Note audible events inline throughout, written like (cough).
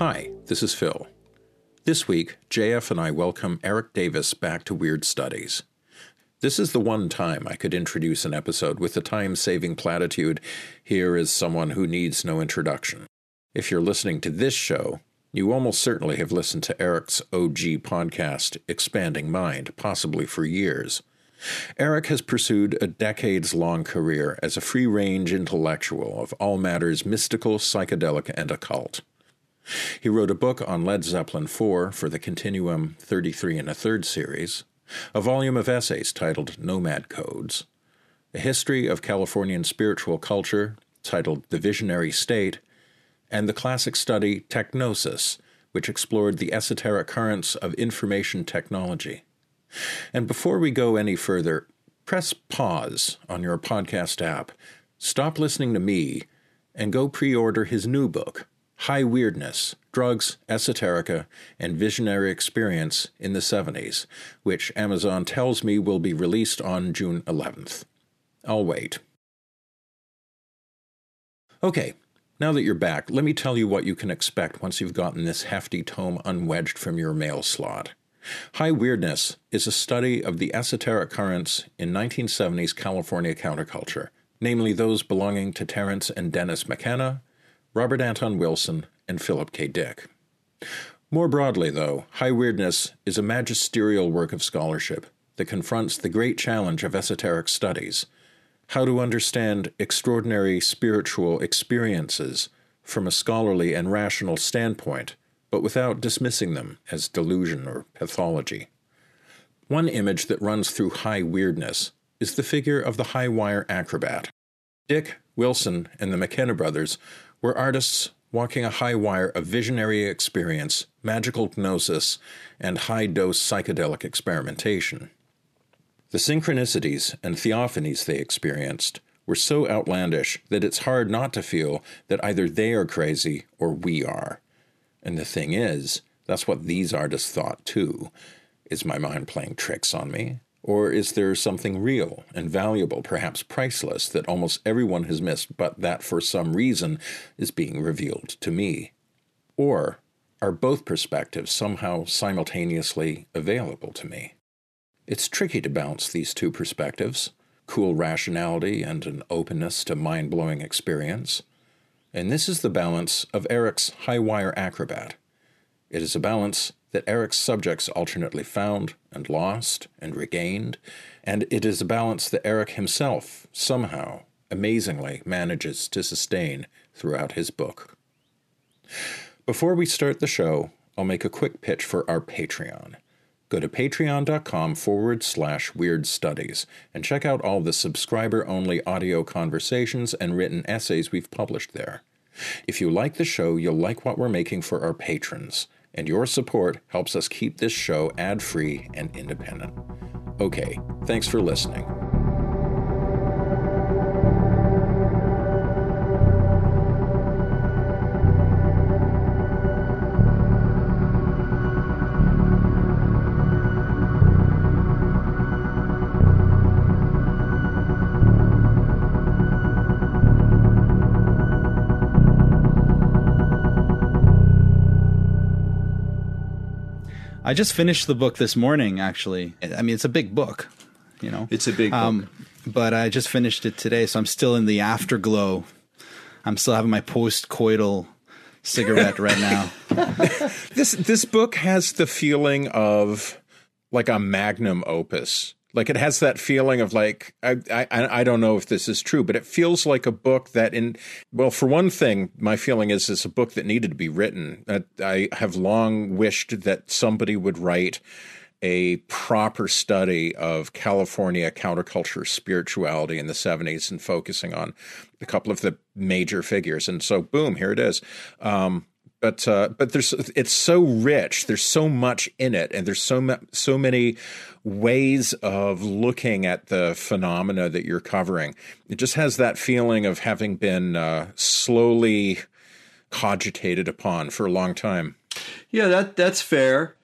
Hi, this is Phil. This week, JF and I welcome Eric Davis back to Weird Studies. This is the one time I could introduce an episode with the time saving platitude here is someone who needs no introduction. If you're listening to this show, you almost certainly have listened to Eric's OG podcast, Expanding Mind, possibly for years. Eric has pursued a decades long career as a free range intellectual of all matters mystical, psychedelic, and occult. He wrote a book on Led Zeppelin IV for the Continuum 33 and a Third series, a volume of essays titled Nomad Codes, a history of Californian spiritual culture titled The Visionary State, and the classic study TechGnosis, which explored the esoteric currents of information technology. And before we go any further, press pause on your podcast app, stop listening to me, and go pre order his new book, High Weirdness Drugs, Esoterica, and Visionary Experience in the 70s, which Amazon tells me will be released on June 11th. I'll wait. Okay, now that you're back, let me tell you what you can expect once you've gotten this hefty tome unwedged from your mail slot. High Weirdness is a study of the esoteric currents in 1970s California counterculture, namely those belonging to Terence and Dennis McKenna, Robert Anton Wilson, and Philip K. Dick. More broadly, though, High Weirdness is a magisterial work of scholarship that confronts the great challenge of esoteric studies how to understand extraordinary spiritual experiences from a scholarly and rational standpoint, but without dismissing them as delusion or pathology. One image that runs through High Weirdness is the figure of the high wire acrobat. Dick, Wilson, and the McKenna brothers were artists walking a high wire of visionary experience, magical gnosis, and high dose psychedelic experimentation. The synchronicities and theophanies they experienced were so outlandish that it's hard not to feel that either they are crazy or we are. And the thing is, that's what these artists thought too. Is my mind playing tricks on me? Or is there something real and valuable, perhaps priceless, that almost everyone has missed, but that for some reason is being revealed to me? Or are both perspectives somehow simultaneously available to me? It's tricky to balance these two perspectives cool rationality and an openness to mind blowing experience. And this is the balance of Eric's high wire acrobat. It is a balance that Eric's subjects alternately found and lost and regained, and it is a balance that Eric himself somehow, amazingly, manages to sustain throughout his book. Before we start the show, I'll make a quick pitch for our Patreon. Go to patreon.com forward slash weird studies and check out all the subscriber only audio conversations and written essays we've published there. If you like the show, you'll like what we're making for our patrons and your support helps us keep this show ad free and independent. Okay, thanks for listening. I just finished the book this morning. Actually, I mean it's a big book, you know. It's a big um, book, but I just finished it today, so I'm still in the afterglow. I'm still having my post-coital cigarette right now. (laughs) (laughs) this this book has the feeling of like a magnum opus like it has that feeling of like I, I I don't know if this is true, but it feels like a book that in well, for one thing, my feeling is it's a book that needed to be written. I have long wished that somebody would write a proper study of California counterculture spirituality in the 70s and focusing on a couple of the major figures. And so, boom, here it is. Um, but uh, but there's it's so rich. There's so much in it, and there's so so many ways of looking at the phenomena that you're covering. It just has that feeling of having been uh, slowly cogitated upon for a long time. Yeah, that that's fair.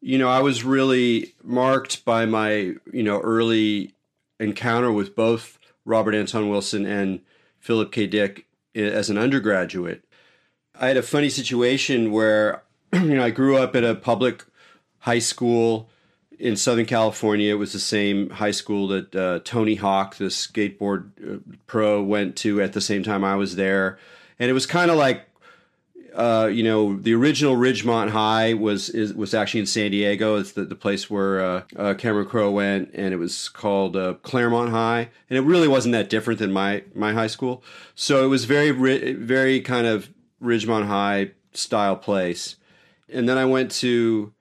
You know, I was really marked by my, you know, early encounter with both Robert Anton Wilson and Philip K. Dick as an undergraduate. I had a funny situation where, (clears throat) you know, I grew up at a public high school in Southern California. It was the same high school that uh, Tony Hawk, the skateboard uh, pro, went to at the same time I was there. And it was kind of like uh, you know, the original Ridgemont High was is, was actually in San Diego. It's the, the place where uh, uh, Cameron Crowe went, and it was called uh, Clairemont High, and it really wasn't that different than my my high school. So it was very very kind of Ridgemont High style place. And then I went to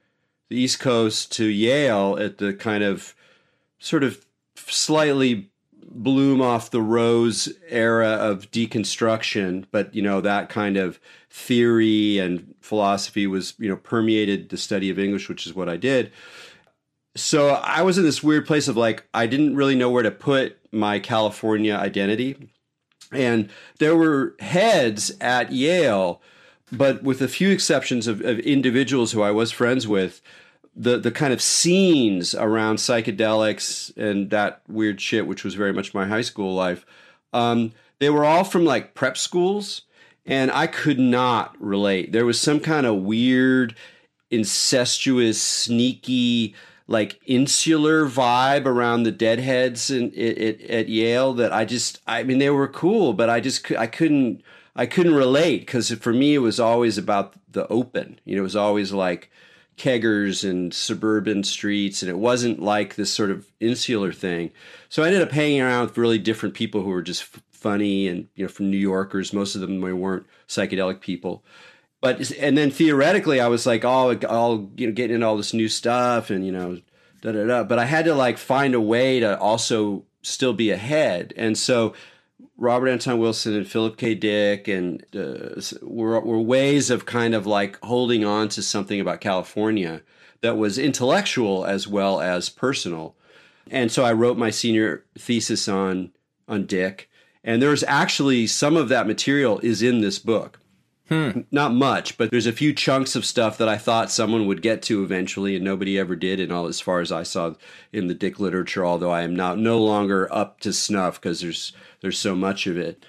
the East Coast to Yale at the kind of sort of slightly bloom off the rose era of deconstruction, but you know that kind of theory and philosophy was you know permeated the study of English, which is what I did. So I was in this weird place of like I didn't really know where to put my California identity, and there were heads at Yale, but with a few exceptions of, of individuals who I was friends with the the kind of scenes around psychedelics and that weird shit, which was very much my high school life, um, they were all from like prep schools, and I could not relate. There was some kind of weird, incestuous, sneaky, like insular vibe around the deadheads in, at Yale that I just, I mean, they were cool, but I just, I couldn't, I couldn't relate because for me it was always about the open. You know, it was always like keggers and suburban streets, and it wasn't like this sort of insular thing. So I ended up hanging around with really different people who were just f- funny and you know from New Yorkers. Most of them weren't psychedelic people. But and then theoretically, I was like, oh, all you know, getting into all this new stuff, and you know, da da da. But I had to like find a way to also still be ahead, and so Robert Anton Wilson and Philip K. Dick, and uh, were, were ways of kind of like holding on to something about California that was intellectual as well as personal. And so I wrote my senior thesis on on Dick, and there's actually some of that material is in this book. Hmm. Not much, but there's a few chunks of stuff that I thought someone would get to eventually, and nobody ever did. And all as far as I saw in the Dick literature, although I am now no longer up to snuff because there's there's so much of it.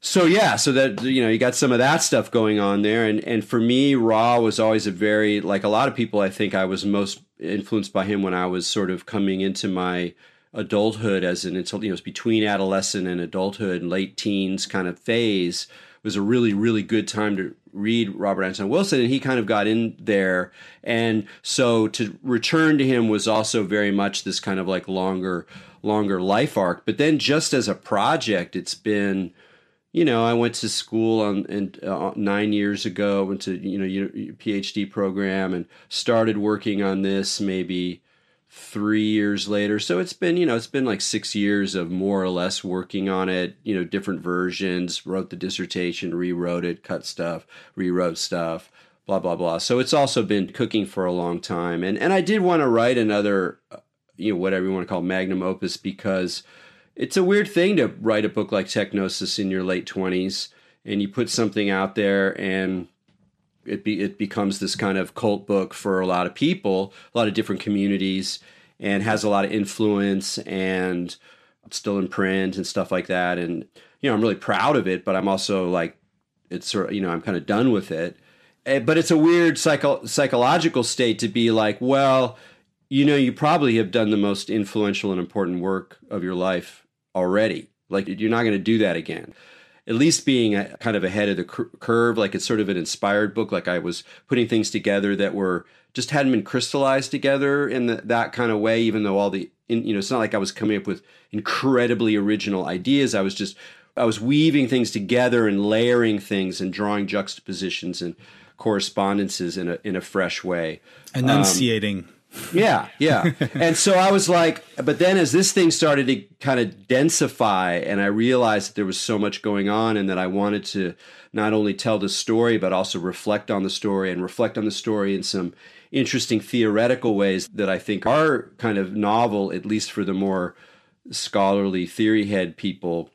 So yeah, so that you know you got some of that stuff going on there, and and for me, Raw was always a very like a lot of people. I think I was most influenced by him when I was sort of coming into my adulthood as an until you know between adolescent and adulthood, late teens kind of phase was a really really good time to read Robert Anton Wilson, and he kind of got in there. And so to return to him was also very much this kind of like longer longer life arc. But then just as a project, it's been you know, I went to school on and uh, nine years ago, went to you know your PhD program and started working on this maybe three years later. So it's been, you know, it's been like six years of more or less working on it, you know, different versions, wrote the dissertation, rewrote it, cut stuff, rewrote stuff, blah, blah, blah. So it's also been cooking for a long time. And, and I did want to write another, uh, you know, whatever you want to call magnum opus because it's a weird thing to write a book like TechGnosis in your late 20s and you put something out there and it be, it becomes this kind of cult book for a lot of people, a lot of different communities, and has a lot of influence and still in print and stuff like that. And you know, I'm really proud of it, but I'm also like, it's sort of you know, I'm kind of done with it. Eh, but it's a weird psycho- psychological state to be like, well, you know, you probably have done the most influential and important work of your life already. Like you're not going to do that again at least being a, kind of ahead of the cur- curve. Like it's sort of an inspired book. Like I was putting things together that were just hadn't been crystallized together in the, that kind of way. Even though all the, in, you know, it's not like I was coming up with incredibly original ideas. I was just I was weaving things together and layering things and drawing juxtapositions and correspondences in a in a fresh way. Enunciating. Um, Yeah, yeah. and so I was like, but then as this thing started to kind of densify, and I realized that there was so much going on, and that I wanted to not only tell the story, but also reflect on the story and reflect on the story in some interesting theoretical ways that I think are kind of novel, at least for the more scholarly theory head people.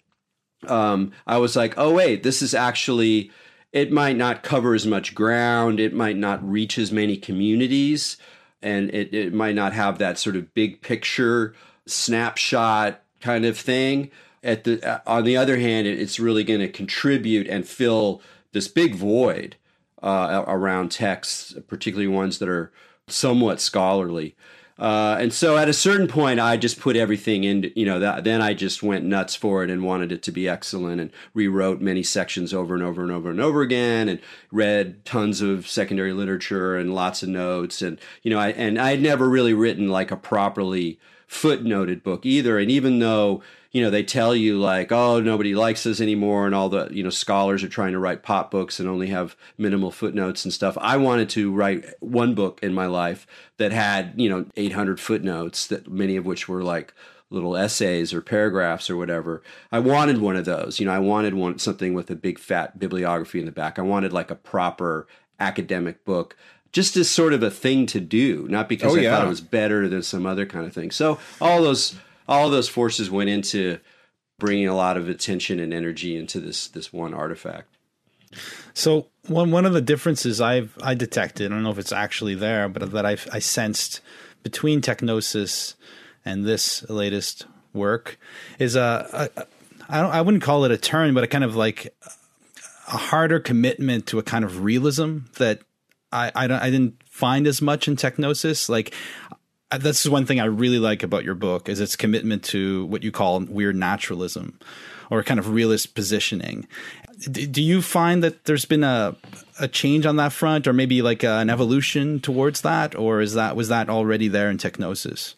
Um, I was like, oh, wait, this is actually, it might not cover as much ground, it might not reach as many communities and it, it might not have that sort of big picture snapshot kind of thing. At the uh, on the other hand, it's really going to contribute and fill this big void uh, around texts, particularly ones that are somewhat scholarly. Uh, and so at a certain point, I just put everything in, you know, that, then I just went nuts for it and wanted it to be excellent and rewrote many sections over and over and over and over again and read tons of secondary literature and lots of notes. And, you know, I, and I had never really written like a properly footnoted book either. And even though, you know, they tell you like, oh, nobody likes this anymore, and all the you know scholars are trying to write pop books and only have minimal footnotes and stuff. I wanted to write one book in my life that had you know 800 footnotes, that many of which were like little essays or paragraphs or whatever. I wanted one of those. You know, I wanted one something with a big fat bibliography in the back. I wanted like a proper academic book just as sort of a thing to do, not because Oh, I yeah. thought it was better than some other kind of thing. So all those all those forces went into bringing a lot of attention and energy into this this one artifact. So one one of the differences I've I detected, I don't know if it's actually there, but that I I sensed between TechGnosis and this latest work is a, a I don't I wouldn't call it a turn, but a kind of like a harder commitment to a kind of realism that I I, don't, I didn't find as much in TechGnosis. Like uh, this is one thing I really like about your book is its commitment to what you call weird naturalism or kind of realist positioning. D- do you find that there's been a a change on that front or maybe like uh, an evolution towards that or is that was that already there in TechGnosis?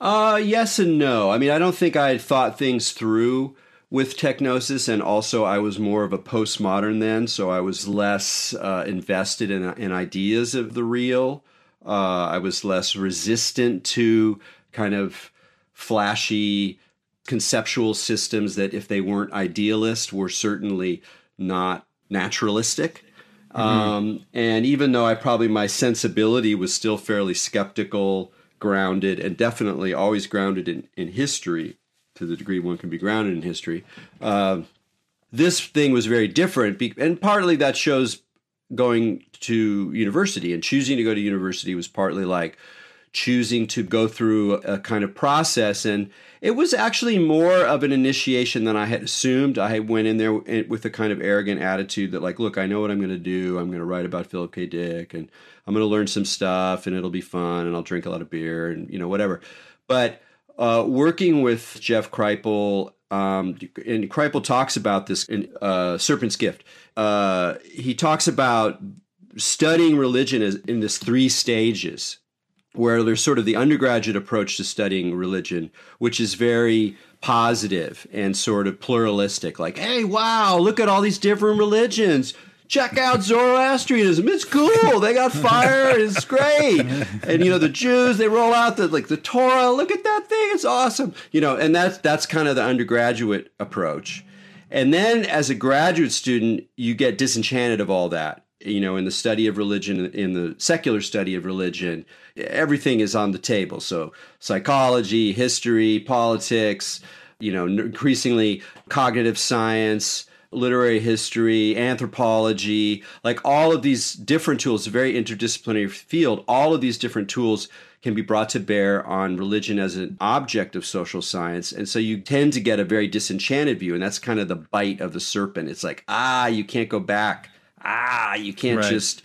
Uh, yes and no. I mean, I don't think I had thought things through with TechGnosis, and also I was more of a postmodern then, so I was less uh, invested in, in ideas of the real. Uh, I was less resistant to kind of flashy conceptual systems that, if they weren't idealist, were certainly not naturalistic. Um, and even though I probably my sensibility was still fairly skeptical, grounded, and definitely always grounded in, in history to the degree one can be grounded in history, uh, this thing was very different. And partly that shows going to university and choosing to go to university was partly like choosing to go through a kind of process and it was actually more of an initiation than I had assumed. I went in there with a kind of arrogant attitude that, like, look, I know what I'm going to do. I'm going to write about Philip K. Dick, and I'm going to learn some stuff, and it'll be fun, and I'll drink a lot of beer, and you know, whatever. But uh, working with Jeff Kripal, um, and Kripal talks about this in uh, Serpent's Gift. Uh, he talks about studying religion as in this three stages where there's sort of the undergraduate approach to studying religion, which is very positive and sort of pluralistic. Like, hey, wow, look at all these different religions. Check out Zoroastrianism. It's cool. They got fire. It's great. And you know, the Jews, they roll out the like the Torah. Look at that thing. It's awesome. You know, and that's that's kind of the undergraduate approach. And then as a graduate student, you get disenchanted of all that. You know, in the study of religion, in the secular study of religion, everything is on the table. So psychology, history, politics, you know, increasingly cognitive science, literary history, anthropology, like all of these different tools, a very interdisciplinary field, all of these different tools can be brought to bear on religion as an object of social science. And so you tend to get a very disenchanted view. And that's kind of the bite of the serpent. It's like, ah, you can't go back. Ah, you can't Right. just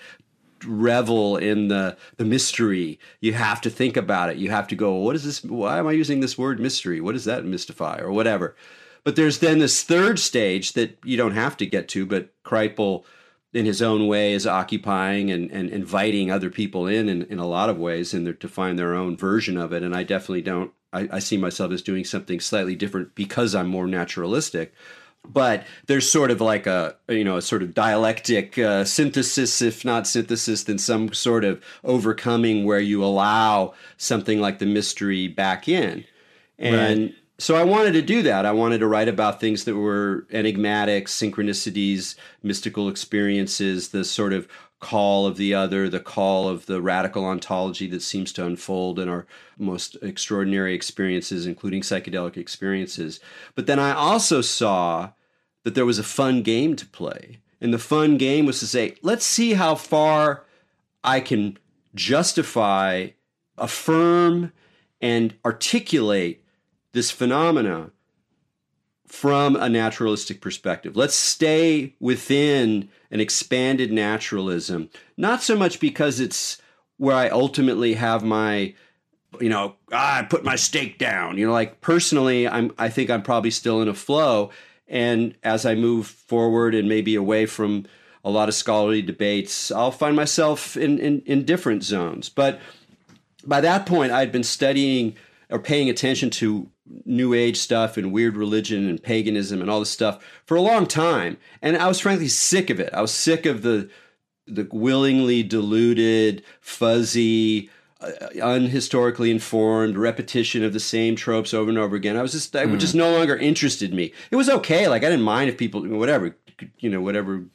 revel in the the mystery. You have to think about it. You have to go, what is this? Why am I using this word mystery? What does that mystify or whatever? But there's then this third stage that you don't have to get to, but Kripal in his own way is occupying and, and inviting other people in, in in a lot of ways and to find their own version of it. And I definitely don't I, I see myself as doing something slightly different because I'm more naturalistic. but there's sort of like a you know a sort of dialectic uh, synthesis if not synthesis then some sort of overcoming where you allow something like the mystery back in and right. So i wanted to do that i wanted to write about things that were enigmatic synchronicities mystical experiences the sort of call of the other, the call of the radical ontology that seems to unfold in our most extraordinary experiences, including psychedelic experiences. But then I also saw that there was a fun game to play. And the fun game was to say, let's see how far I can justify, affirm, and articulate this phenomena from a naturalistic perspective. Let's stay within an expanded naturalism, not so much because it's where I ultimately have my you know, ah, I put my stake down. You know, like personally, I'm I think I'm probably still in a flow. And as I move forward and maybe away from a lot of scholarly debates, I'll find myself in, in, in different zones. But by that point, I'd been studying or paying attention to new age stuff and weird religion and paganism and all this stuff for a long time. And i was frankly sick of it. I was sick of the the willingly diluted fuzzy uh, unhistorically informed repetition of the same tropes over and over again. I was just i mm. just no longer interested me. It was okay. Like i didn't mind if people whatever you know whatever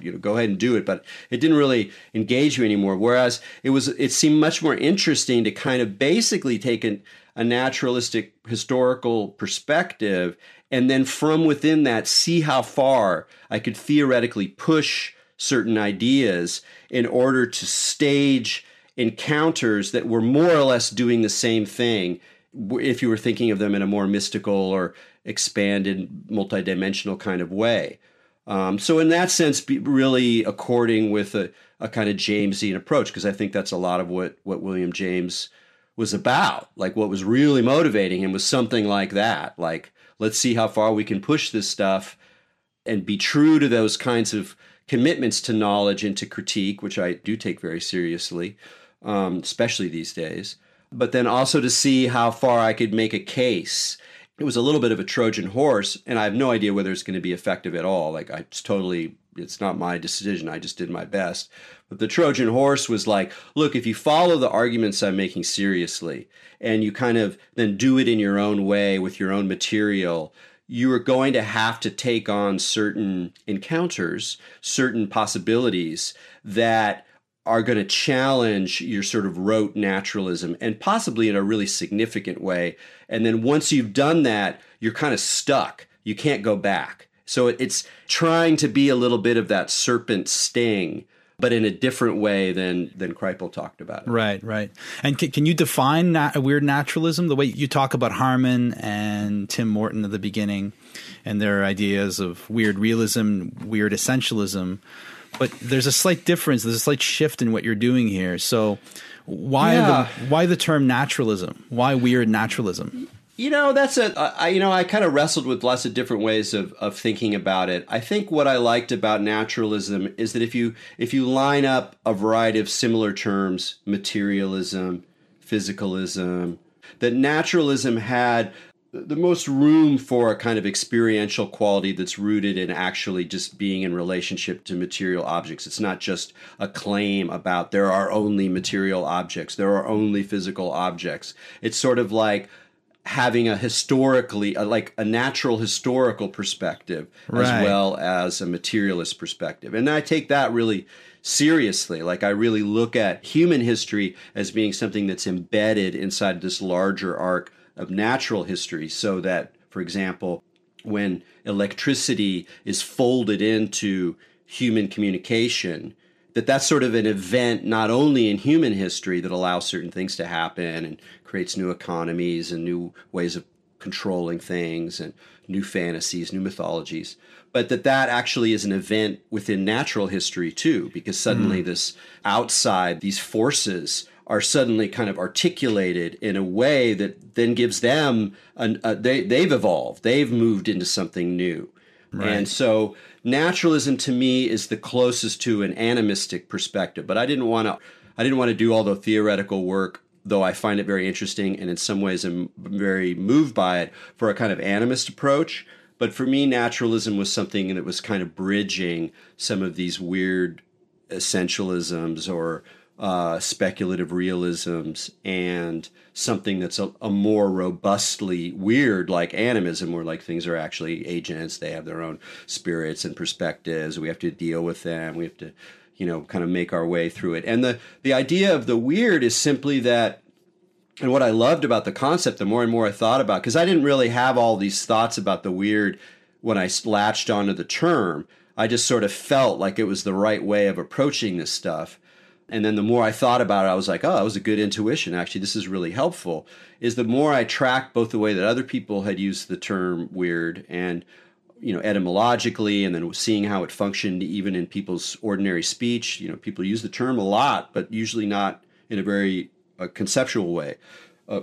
you know go ahead and do it but it didn't really engage you anymore. Whereas it was it seemed much more interesting to kind of basically take an a naturalistic historical perspective and then from within that see how far I could theoretically push certain ideas in order to stage encounters that were more or less doing the same thing if you were thinking of them in a more mystical or expanded multidimensional kind of way. Um, so in that sense, really according with a, a kind of Jamesian approach, because I think that's a lot of what what William James was about. Like what was really motivating him was something like that. Like, let's see how far we can push this stuff and be true to those kinds of commitments to knowledge and to critique, which I do take very seriously, um, especially these days. But then also to see how far I could make a case. It was a little bit of a Trojan horse, and I have no idea whether it's going to be effective at all. Like, I totally, it's not my decision. I just did my best. But the Trojan horse was like, look, if you follow the arguments I'm making seriously and you kind of then do it in your own way with your own material, you are going to have to take on certain encounters, certain possibilities that are going to challenge your sort of rote naturalism and possibly in a really significant way. And then once you've done that, you're kind of stuck. You can't go back. So it's trying to be a little bit of that serpent sting but in a different way than than Kripal talked about. it. Right, right. And can, can you define nat- weird naturalism the way you talk about Harman and Tim Morton at the beginning, and their ideas of weird realism, weird essentialism? But there's a slight difference. There's a slight shift in what you're doing here. So why yeah. the why the term naturalism? Why weird naturalism? You know, that's a. I, you know, I kind of wrestled with lots of different ways of, of thinking about it. I think what I liked about naturalism is that if you if you line up a variety of similar terms, materialism, physicalism, that naturalism had the most room for a kind of experiential quality that's rooted in actually just being in relationship to material objects. It's not just a claim about there are only material objects, there are only physical objects. It's sort of like having a historically a, like a natural historical perspective right. as well as a materialist perspective and i take that really seriously like i really look at human history as being something that's embedded inside this larger arc of natural history so that for example when electricity is folded into human communication that that's sort of an event not only in human history that allows certain things to happen and creates new economies and new ways of controlling things and new fantasies, new mythologies, but that that actually is an event within natural history too, because suddenly mm. this outside, these forces are suddenly kind of articulated in a way that then gives them an, uh, they they've evolved, they've moved into something new, right. and so naturalism to me is the closest to an animistic perspective. But I didn't want to I didn't want to do all the theoretical work, though I find it very interesting and in some ways I'm very moved by it for a kind of animist approach. But for me, naturalism was something that was kind of bridging some of these weird essentialisms or uh, speculative realisms and something that's a, a, more robustly weird like animism where like things are actually agents they have their own spirits and perspectives we have to deal with them we have to you know kind of make our way through it. And the the idea of the weird is simply that and what i loved about the concept the more and more i thought about because i didn't really have all these thoughts about the weird when i latched onto the term. I just sort of felt like it was the right way of approaching this stuff and then the more I thought about it, I was like, oh, that was a good intuition. Actually, this is really helpful. Is the more I tracked both the way that other people had used the term weird and you know etymologically and then seeing how it functioned even in people's ordinary speech you know people use the term a lot but usually not in a very uh, conceptual way uh,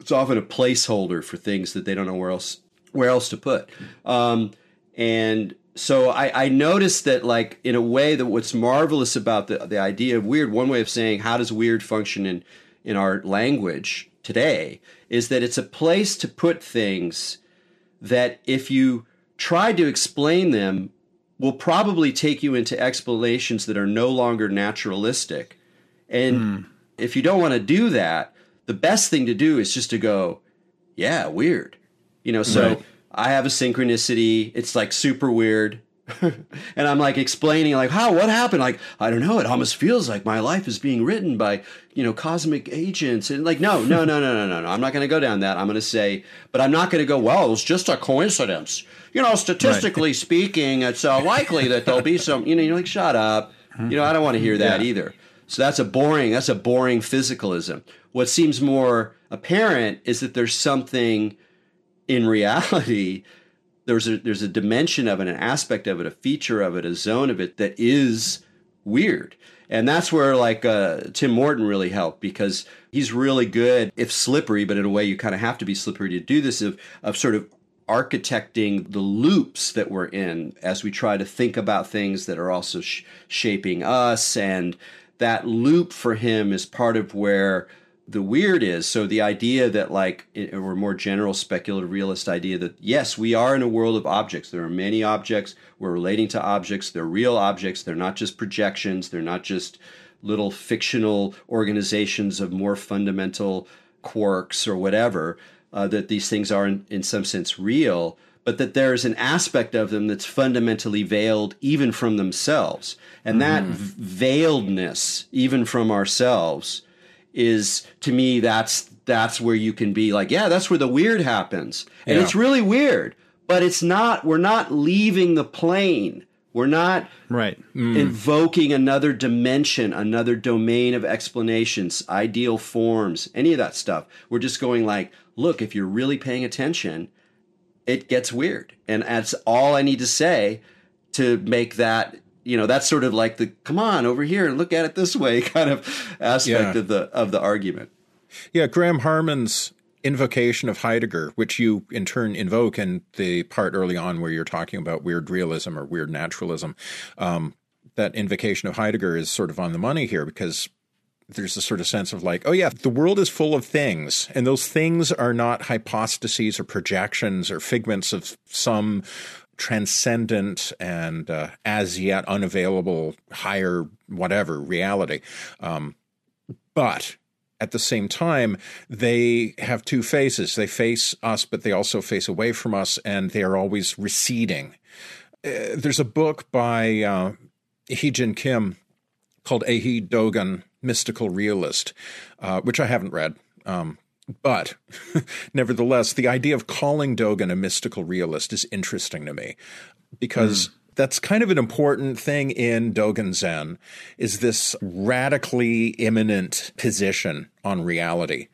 it's often a placeholder for things that they don't know where else where else to put um, and so I, I noticed that like in a way that what's marvelous about the, the idea of weird one way of saying how does weird function in in our language today is that it's a place to put things that if you try to explain them will probably take you into explanations that are no longer naturalistic and mm. if you don't want to do that the best thing to do is just to go yeah weird you know so right. I have a synchronicity. It's like super weird. (laughs) and I'm like explaining like how? What happened? Like I don't know. It almost feels like my life is being written by you know cosmic agents. And like no no no no no no no. I'm not going to go down that. I'm going to say but I'm not going to go well it was just a coincidence. You know statistically right. (laughs) speaking it's uh, likely that there'll be some you know you're like shut up. You know I don't want to hear that yeah. either. So that's a boring that's a boring physicalism. What seems more apparent is that there's something in reality, there's a there's a dimension of it, an aspect of it, a feature of it, a zone of it that is weird. And that's where like uh, Tim Morton really helped because he's really good, if slippery, but in a way you kind of have to be slippery to do this of of sort of architecting the loops that we're in as we try to think about things that are also sh- shaping us and that loop for him is part of where the weird is so the idea that like or more general speculative realist idea that yes we are in a world of objects. There are many objects. We're relating to objects. They're real objects. They're not just projections. They're not just little fictional organizations of more fundamental quarks or whatever uh, that these things are in, in some sense real but that there's an aspect of them that's fundamentally veiled even from themselves. And mm-hmm. that veiledness even from ourselves is to me that's that's where you can be like yeah that's where the weird happens. And yeah. it's really weird but it's not we're not leaving the plane. We're not right. Mm. invoking another dimension another domain of explanations ideal forms any of that stuff. We're just going like look if you're really paying attention it gets weird. And that's all i need to say to make that you know that's sort of like the come on over here and look at it this way (laughs) kind of aspect yeah. of the of the argument yeah graham harman's invocation of heidegger which you in turn invoke in the part early on where you're talking about weird realism or weird naturalism um, that invocation of heidegger is sort of on the money here because there's a sort of sense of like, oh yeah, the world is full of things, and those things are not hypostases or projections or figments of some transcendent and uh, as yet unavailable higher whatever reality. Um, but at the same time, they have two faces. They face us, but they also face away from us, and they are always receding. Uh, there's a book by uh, Hee-Jin Kim called Eihei Dogen, Mystical Realist, uh, which I haven't read. Um, but (laughs) nevertheless, the idea of calling Dogen a mystical realist is interesting to me because mm. that's kind of an important thing in Dogen Zen is this radically immanent position on reality.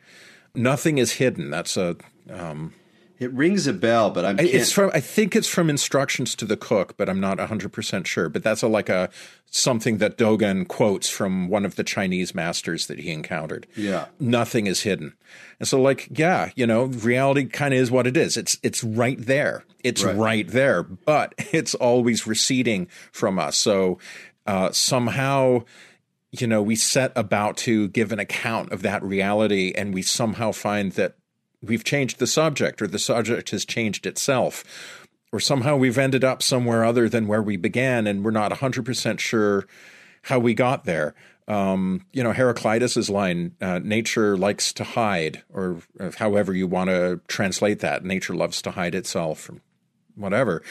Nothing is hidden. That's a um, it rings a bell, but I'm. It's from. I think it's from Instructions to the Cook, but I'm not 100 percent sure. But that's a, like a something that Dogen quotes from one of the Chinese masters that he encountered. Yeah, nothing is hidden, and so like yeah, you know, reality kind of is what it is. It's it's right there. It's right, right there, but (laughs) it's always receding from us. So uh, somehow you know, we set about to give an account of that reality, and we somehow find that we've changed the subject or the subject has changed itself. or somehow we've ended up somewhere other than where we began, and we're not 100% sure how we got there. Um, you know, Heraclitus's line, uh, nature likes to hide, or, or however you want to translate that, nature loves to hide itself, from whatever,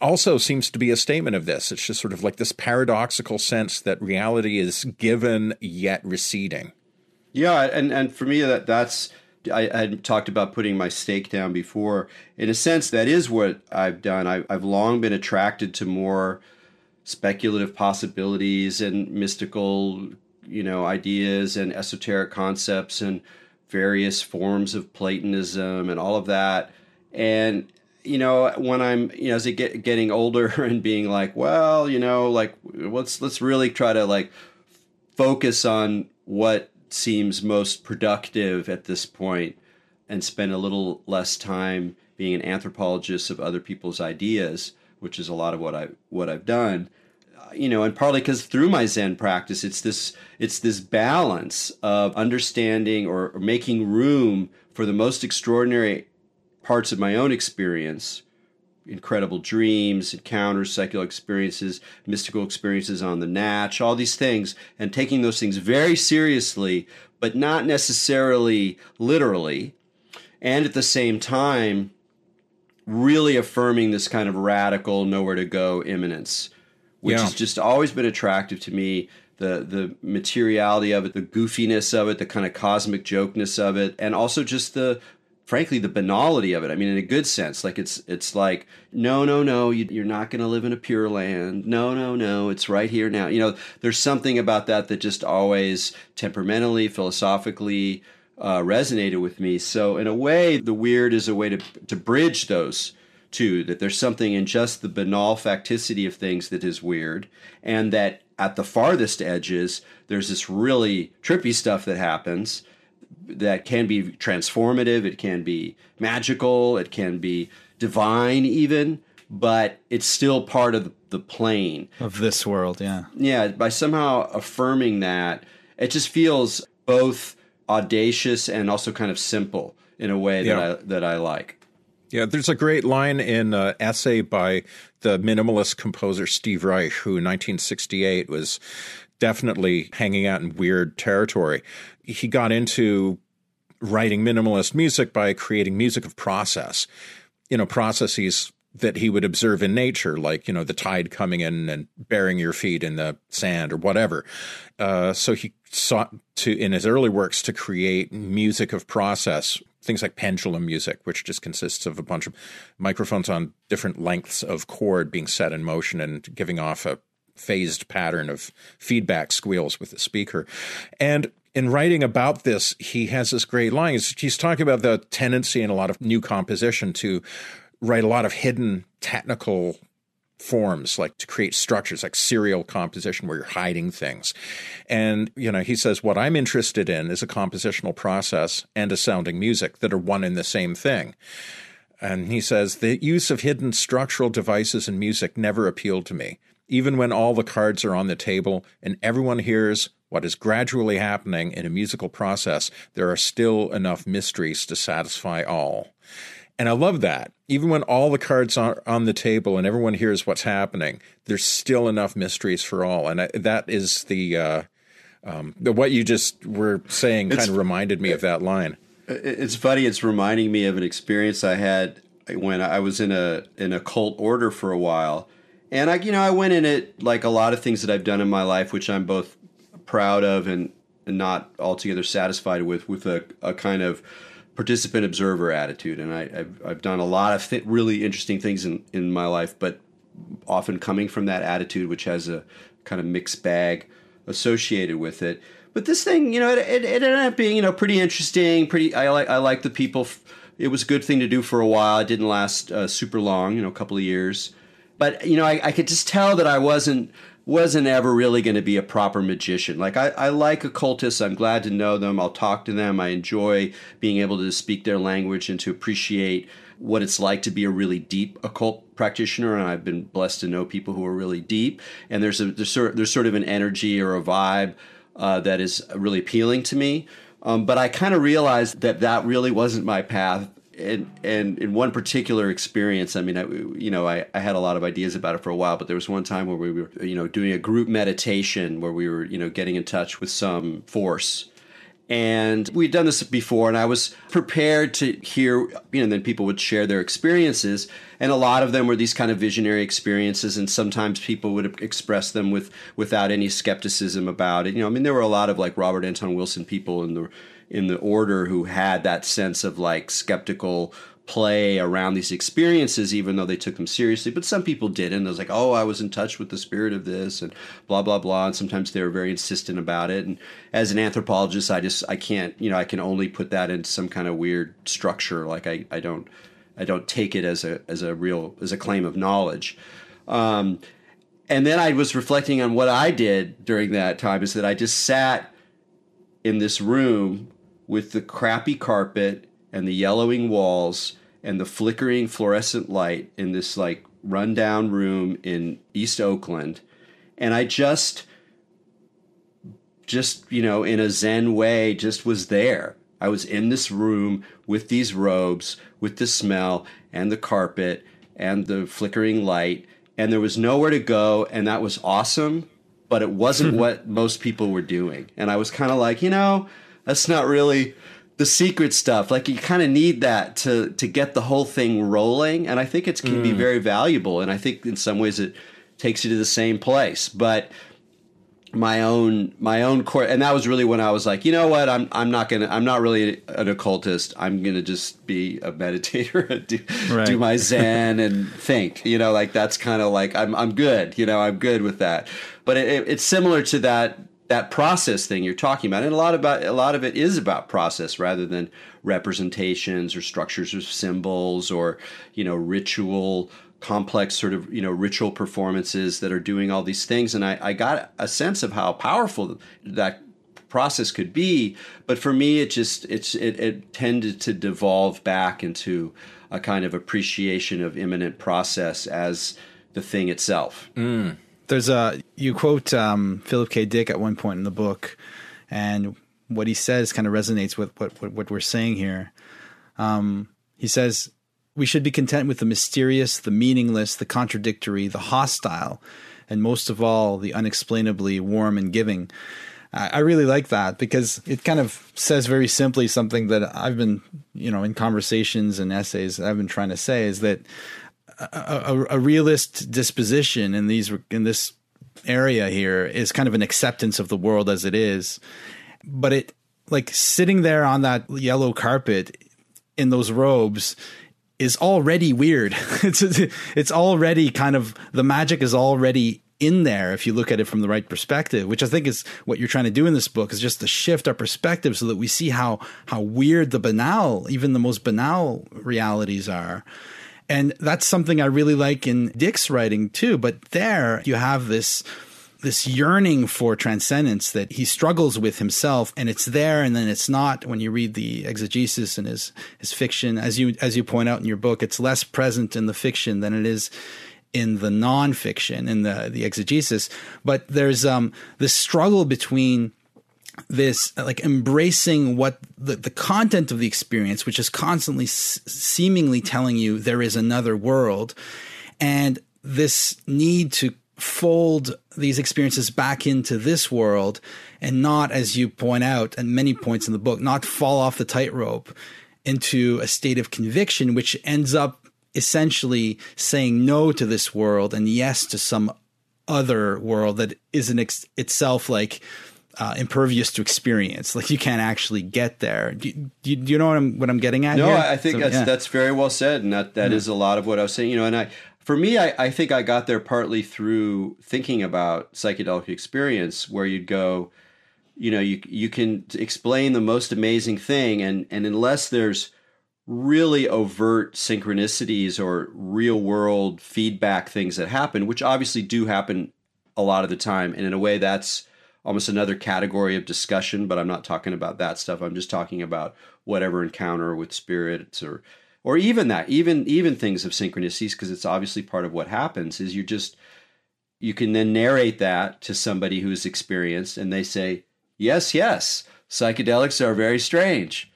also seems to be a statement of this. It's just sort of like this paradoxical sense that reality is given yet receding. Yeah, and, and for me, that that's I, had talked about putting my stake down before. In a sense, that is what I've done. I, I've long been attracted to more speculative possibilities and mystical, you know, ideas and esoteric concepts and various forms of Platonism and all of that. And you know, when I'm, you know, as I get getting older (laughs) and being like, well, you know, like let's let's really try to like focus on what seems most productive at this point and spend a little less time being an anthropologist of other people's ideas, which is a lot of what I what I've done. You know, and partly because through my Zen practice, it's this it's this balance of understanding or, or making room for the most extraordinary parts of my own experience incredible dreams, encounters, psychical experiences, mystical experiences on the natch, all these things, and taking those things very seriously, but not necessarily literally. And at the same time, really affirming this kind of radical nowhere to go immanence, which yeah. has just always been attractive to me. The, the materiality of it, the goofiness of it, the kind of cosmic jokeness of it, and also just the frankly the banality of it. I mean, in a good sense, like it's it's like no, no, no, you, are not going to live in a pure land. No, no, no, it's right here now. You know, there's something about that that just always temperamentally, philosophically uh, resonated with me. So in a way, the weird is a way to to bridge those two. That there's something in just the banal facticity of things that is weird, and that at the farthest edges, there's this really trippy stuff that happens that can be transformative, it can be magical, it can be divine, even, but it's still part of the plane of this world. Yeah. Yeah. By somehow affirming that, it just feels both audacious and also kind of simple in a way that. I that I like. Yeah, there's a great line in an essay by the minimalist composer Steve Reich, who in 1968 was definitely hanging out in weird territory. He got into writing minimalist music by creating music of process, you know, processes that he would observe in nature, like, you know, the tide coming in and burying your feet in the sand or whatever. Uh, so he sought to, in his early works, to create music of process, things like pendulum music, which just consists of a bunch of microphones on different lengths of cord being set in motion and giving off a phased pattern of feedback squeals with the speaker. And in writing about this, he has this great line. He's, talking about the tendency in a lot of new composition to write a lot of hidden technical forms, like to create structures like serial composition where you're hiding things. And, you know, he says, what I'm interested in is a compositional process and a sounding music that are one and the same thing. And he says, the use of hidden structural devices in music never appealed to me even when all the cards are on the table and everyone hears what is gradually happening in a musical process, there are still enough mysteries to satisfy all. And I love that. Even when all the cards are on the table and everyone hears what's happening, there's still enough mysteries for all. And I, that is the, uh, um, the, what you just were saying kind of reminded me of that line. It's funny. It's reminding me of an experience I had when I was in a in a cult order for a while and I, you know, I went in it like a lot of things that I've done in my life, which I'm both proud of and, and not altogether satisfied with, with a, a kind of participant observer attitude. And I, have I've done a lot of th- really interesting things in, in my life, but often coming from that attitude, which has a kind of mixed bag associated with it. But this thing, you know, it, it, it ended up being, you know, pretty interesting. Pretty, I like, I like the people. It was a good thing to do for a while. It didn't last uh, super long, you know, a couple of years but you know, I, I could just tell that I wasn't wasn't ever really going to be a proper magician. Like I, I like occultists. I'm glad to know them. I'll talk to them. I enjoy being able to speak their language and to appreciate what it's like to be a really deep occult practitioner. And I've been blessed to know people who are really deep. And there's a there's sort there's sort of an energy or a vibe uh, that is really appealing to me. Um, but I kind of realized that that really wasn't my path and and in one particular experience, I mean, I, you know, I, I had a lot of ideas about it for a while, but there was one time where we were, you know, doing a group meditation where we were, you know, getting in touch with some force. And we'd done this before, and I was prepared to hear, you know, then people would share their experiences. And a lot of them were these kind of visionary experiences, and sometimes people would express them with without any skepticism about it. You know, I mean, there were a lot of like Robert Anton Wilson people in the in the order who had that sense of like skeptical play around these experiences, even though they took them seriously. But some people didn't. It was like, oh, I was in touch with the spirit of this, and blah blah blah. And sometimes they were very insistent about it. And as an anthropologist, I just I can't, you know, I can only put that into some kind of weird structure. Like I I don't I don't take it as a as a real as a claim of knowledge. Um, and then I was reflecting on what I did during that time is that I just sat in this room with the crappy carpet and the yellowing walls and the flickering fluorescent light in this like rundown room in East Oakland. And I just, just, you know, in a Zen way, just was there. I was in this room with these robes, with the smell and the carpet and the flickering light, and there was nowhere to go, and that was awesome, but it wasn't (laughs) what most people were doing. And I was kind of like, you know, that's not really the secret stuff. Like you kind of need that to to get the whole thing rolling, and I think it can mm. be very valuable. And I think in some ways it takes you to the same place. But my own my own core, and that was really when I was like, you know what, I'm I'm not gonna I'm not really an occultist. I'm gonna just be a meditator, do, right. do my Zen and (laughs) think. You know, like that's kind of like I'm I'm good. You know, I'm good with that. But it, it, it's similar to that that process thing you're talking about. And a lot about a lot of it is about process rather than representations or structures of symbols or you know ritual complex sort of you know ritual performances that are doing all these things. And I, I got a sense of how powerful that process could be. But for me it just it's it, it tended to devolve back into a kind of appreciation of immanent process as the thing itself. Mm. There's a you quote um, Philip K. Dick at one point in the book, and what he says kind of resonates with what what, what we're saying here. Um, he says we should be content with the mysterious, the meaningless, the contradictory, the hostile, and most of all, the unexplainably warm and giving. I really like that because it kind of says very simply something that I've been, you know, in conversations and essays I've been trying to say is that a, a, realist disposition in these in this area here is kind of an acceptance of the world as it is, but it like sitting there on that yellow carpet in those robes is already weird. (laughs) it's it's already kind of the magic is already in there if you look at it from the right perspective, which I think is what you're trying to do in this book is just to shift our perspective so that we see how how weird the banal, even the most banal realities are. And that's something I really like in Dick's writing too. But there you have this this yearning for transcendence that he struggles with himself and it's there and then it's not when you read the exegesis and his his fiction as you as you point out in your book it's less present in the fiction than it is in the nonfiction in the the exegesis but there's um this struggle between this uh, like embracing what the, the content of the experience which is constantly s- seemingly telling you there is another world and this need to fold these experiences back into this world and not as you point out at many points in the book not fall off the tightrope into a state of conviction which ends up essentially saying no to this world and yes to some other world that isn't ex- itself like uh, impervious to experience. Like you can't actually get there. Do, do, do you know what I'm what I'm getting at? No, here? I think so, that's yeah. that's very well said, and that that mm-hmm. is a lot of what I was saying. You know, and I for me, I, I think I got there partly through thinking about psychedelic experience, where you'd go, you know, you you can explain the most amazing thing, and and unless there's really overt synchronicities or real world feedback things that happen, which obviously do happen a lot of the time, and in a way that's almost another category of discussion, but I'm not talking about that stuff. I'm just talking about whatever encounter with spirits or or even that, even even things of synchronicities, because it's obviously part of what happens, is you just you can then narrate that to somebody who's experienced and they say, Yes, yes, psychedelics are very strange.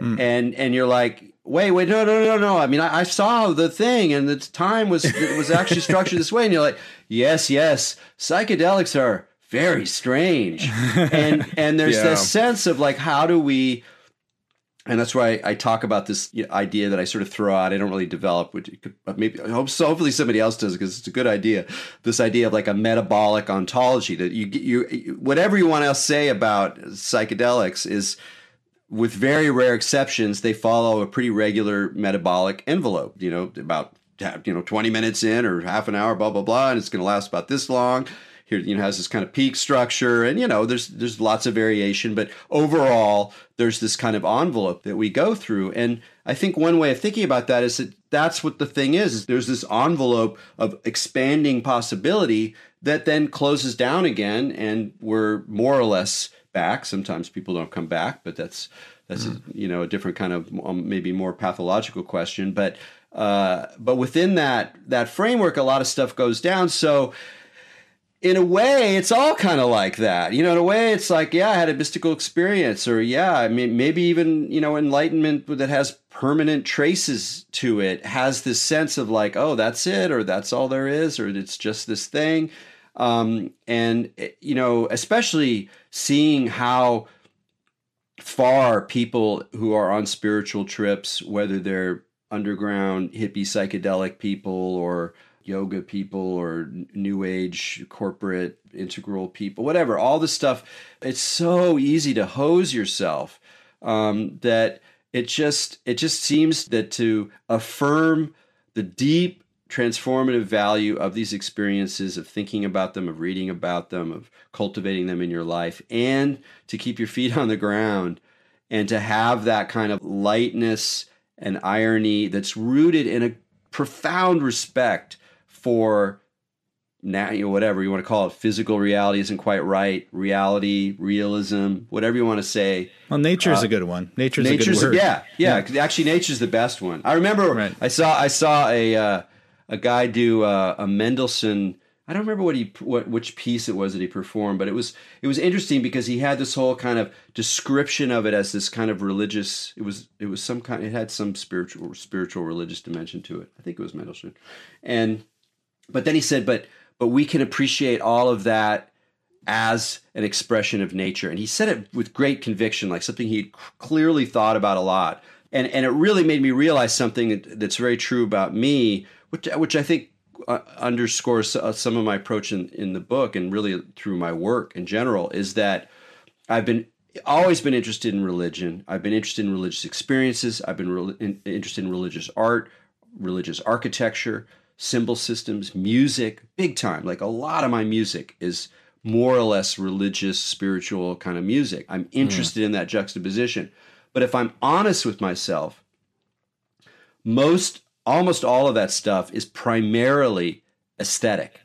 Mm. And and you're like, wait, wait, no, no, no, no. I mean, I, I saw the thing, and the time was it was actually structured this way. And you're like, yes, yes, psychedelics are very strange, (laughs) and and there's Yeah. this sense of like, how do we? And that's why I, I talk about this idea that I sort of throw out. I don't really develop, which could, but maybe I hope so. Hopefully, somebody else does because it's a good idea. This idea of like a metabolic ontology that you you whatever you want to say about psychedelics is with very rare exceptions, they follow a pretty regular metabolic envelope. You know, about you know twenty minutes in or half an hour, blah blah blah, and it's going to last about this long. Here, you know, has this kind of peak structure, and you know, there's there's lots of variation, but overall, there's this kind of envelope that we go through. And I think one way of thinking about that is that that's what the thing is. is there's this envelope of expanding possibility that then closes down again, and we're more or less back. Sometimes people don't come back, but that's that's a, you know a different kind of um, maybe more pathological question. But uh, but within that that framework, a lot of stuff goes down. So in a way, it's all kind of like that. You know, in a way, it's like, yeah, I had a mystical experience, or yeah, I mean, maybe even you know, enlightenment that has permanent traces to it has this sense of like, oh, that's it, or that's all there is, or it's just this thing. Um, and you know, especially seeing how far people who are on spiritual trips, whether they're underground hippie psychedelic people or yoga people or new age corporate integral people, whatever, all this stuff, it's so easy to hose yourself um, that it just it just seems that to affirm the deep transformative value of these experiences of thinking about them of reading about them of cultivating them in your life and to keep your feet (laughs) on the ground and to have that kind of lightness and irony that's rooted in a profound respect for now you know whatever you want to call it physical reality isn't quite right reality realism whatever you want to say Well, nature's Uh, a good one. Nature's, nature's a good word. yeah, yeah actually nature's the best one i remember Right. i saw i saw a uh, a guy do uh, a mendelssohn i don't remember what he what which piece it was that he performed but it was it was interesting because he had this whole kind of description of it as this kind of religious it was it was some kind it had some spiritual spiritual religious dimension to it i think it was mendelssohn and but then he said but but we can appreciate all of that as an expression of nature. And he said it with great conviction like something he clearly thought about a lot. And and it really made me realize something that's very true about me which which i think uh, underscores uh, some of my approach in, in the book and really through my work in general is that i've been always been interested in religion. I've been interested in religious experiences. I've been re- in, interested in religious art religious architecture symbol systems music big time. Like a lot of my music is more or less religious spiritual kind of music. I'm hmm. interested in that juxtaposition. But if i'm honest with myself most almost all of that stuff is primarily aesthetic.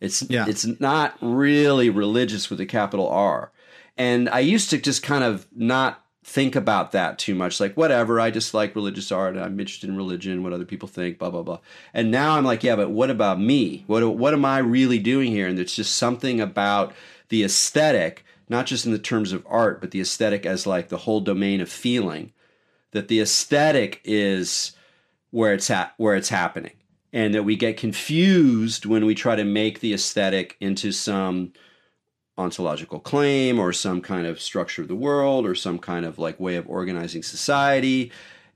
It's Yeah. it's not really religious with a capital R. And I used to just kind of not think about that too much. Like, whatever, I just like religious art. I'm interested in religion, what other people think, blah, blah, blah. And now I'm like, yeah, but what about me? What, what am I really doing here? And there's just something about the aesthetic, not just in the terms of art, but the aesthetic as like the whole domain of feeling, that the aesthetic is where it's where it's happening and that we get confused when we try to make the aesthetic into some ontological claim or some kind of structure of the world or some kind of like way of organizing society.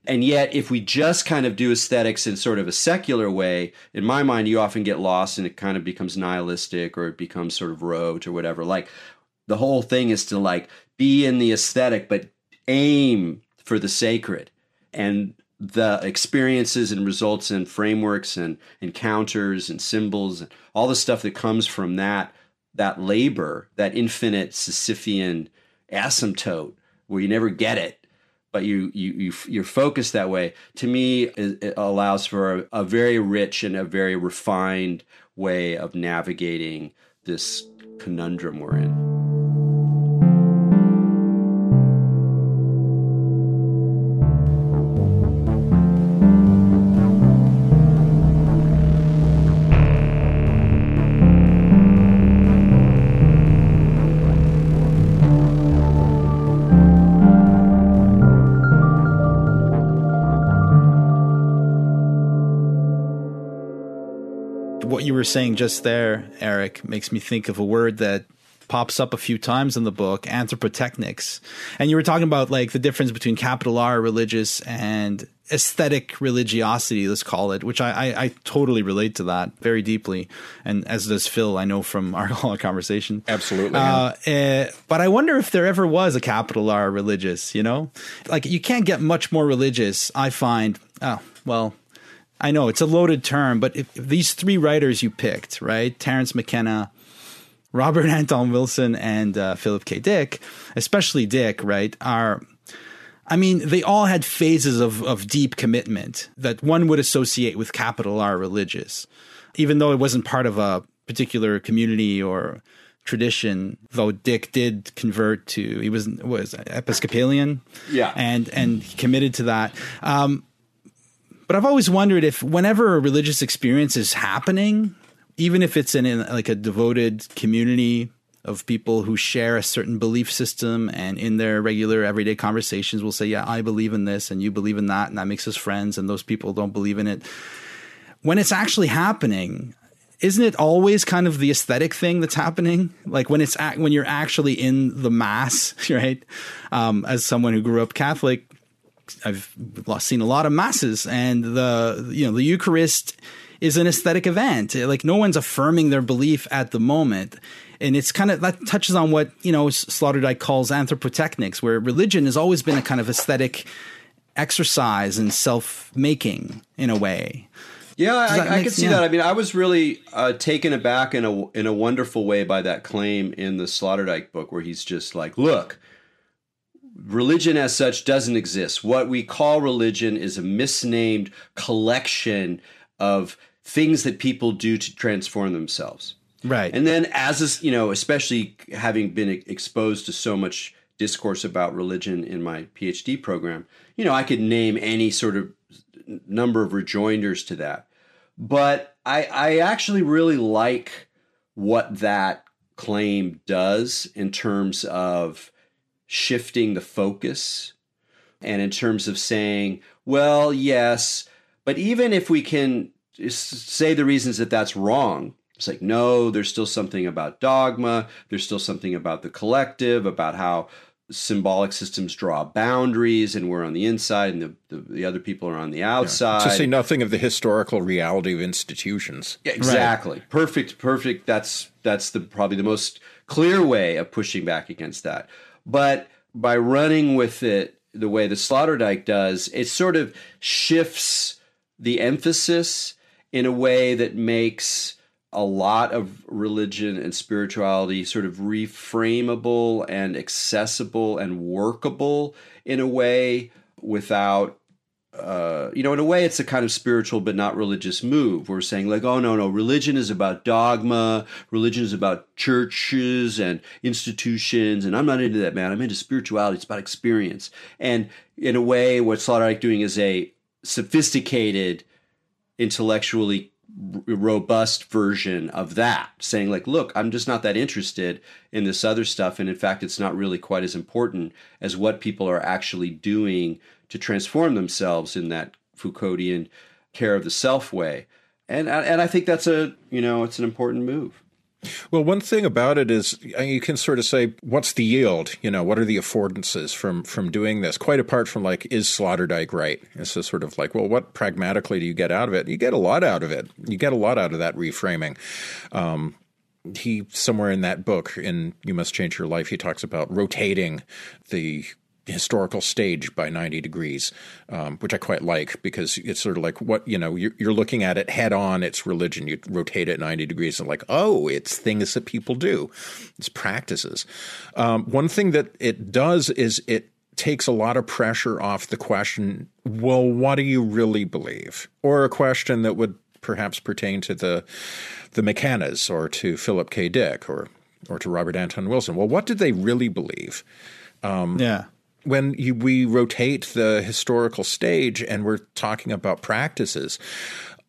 And yet, if we just kind of do aesthetics in sort of a secular way, in my mind, you often get lost and it kind of becomes nihilistic or it becomes sort of rote or whatever. Like the whole thing is to like be in the aesthetic, but aim for the sacred. And the experiences and results and frameworks and encounters and symbols and all the stuff that comes from that that labor, that infinite Sisyphean asymptote where you never get it, but you you, you you're focused that way. To me, it, allows for a, a very rich and a very refined way of navigating this conundrum we're in. You were saying just there, Erik, makes me think of a word that pops up a few times in the book, anthropotechnics. And you were talking about like the difference between capital R religious and aesthetic religiosity, let's call it, which I, I, I, totally relate to that very deeply. And as does Phil, I know from our (laughs) conversation. Absolutely. Uh, uh, but I wonder if there ever was a capital R religious, you know? Like you can't get much more religious, I find. Oh, well, I know it's a loaded term, but if, if these three writers you picked, right? Terence McKenna, Robert (laughs) Anton Wilson, and uh, Philip K. Dick, especially Dick, right, are. I mean, they all had phases of, of deep commitment that one would associate with capital R religious, even though it wasn't part of a particular community or tradition. Though Dick did convert to, he was was Episcopalian, yeah, and and committed to that. Um, but I've always wondered if whenever a religious experience is happening, even if it's in, in like a devoted community of people who share a certain belief system and in their regular everyday conversations will say, Yeah, I believe in this and you believe in that, and that makes us friends, and those people don't believe in it. When it's actually happening, isn't it always kind of the aesthetic thing that's happening? Like when it's when you're actually in the mass, (laughs) right? Um, as someone who grew up Catholic, I've seen a lot of masses, and the you know the Eucharist is an aesthetic event. Like no one's affirming their belief at the moment, and it's kind of that touches on what you know Sloterdijk calls anthropotechnics, where religion has always been a kind of aesthetic exercise and self making in a way. Yeah, I, I can see yeah. that. I mean, I was really uh, taken aback in a in a wonderful way by that claim in the Sloterdijk book, where he's just like, "Look, religion as such doesn't exist. What we call religion is a misnamed collection of things that people do to transform themselves. Right. And then as a, you know, especially having been exposed to so much discourse about religion in my PhD program, you know, I could name any sort of number of rejoinders to that. But I I actually really like what that claim does in terms of shifting the focus and in terms of saying, well, yes, but even if we can say the reasons that that's wrong, it's like, no, there's still something about dogma, there's still something about the collective, about how symbolic systems draw boundaries and we're on the inside and the, the, the other people are on the outside. Yeah. To say nothing of the historical reality of institutions. Yeah, exactly. Right. Perfect, perfect. That's that's the probably the most clear way of pushing back against that. But by running with it the way the Sloterdijk does, it sort of shifts the emphasis in a way that makes a lot of religion and spirituality sort of reframable and accessible and workable in a way without uh, you know, in a way, it's a kind of spiritual but not religious move. We're saying, like, oh, no, no, religion is about dogma, religion is about churches and institutions, and I'm not into that, man. I'm into spirituality, it's about experience. And in a way, what Sloterdijk doing is a sophisticated, intellectually robust version of that saying like look i'm just not that interested in this other stuff and in fact it's not really quite as important as what people are actually doing to transform themselves in that Foucauldian care of the self way. And and I think that's a you know it's an important move. Well, one thing about it is uh, you can sort of say, what's the yield? You know, what are the affordances from from doing this? Quite apart from like, is Sloterdijk right? It's just sort of like, well, what pragmatically do you get out of it? You get a lot out of it. You get a lot out of that reframing. Um, he somewhere in that book in You Must Change Your Life, he talks about rotating the historical stage by 90 degrees, um, which I quite like because it's sort of like what, you know, you're, you're, looking at it head on, it's religion. You rotate it 90 degrees and like, oh, it's things that people do, it's practices. Um, one thing that it does is it takes a lot of pressure off the question, well, what do you really believe? Or a question that would perhaps pertain to the the McKennas or to Philip K. Dick or or to Robert Anton Wilson. Well, what did they really believe? Um, yeah when you, we rotate the historical stage and we're talking about practices,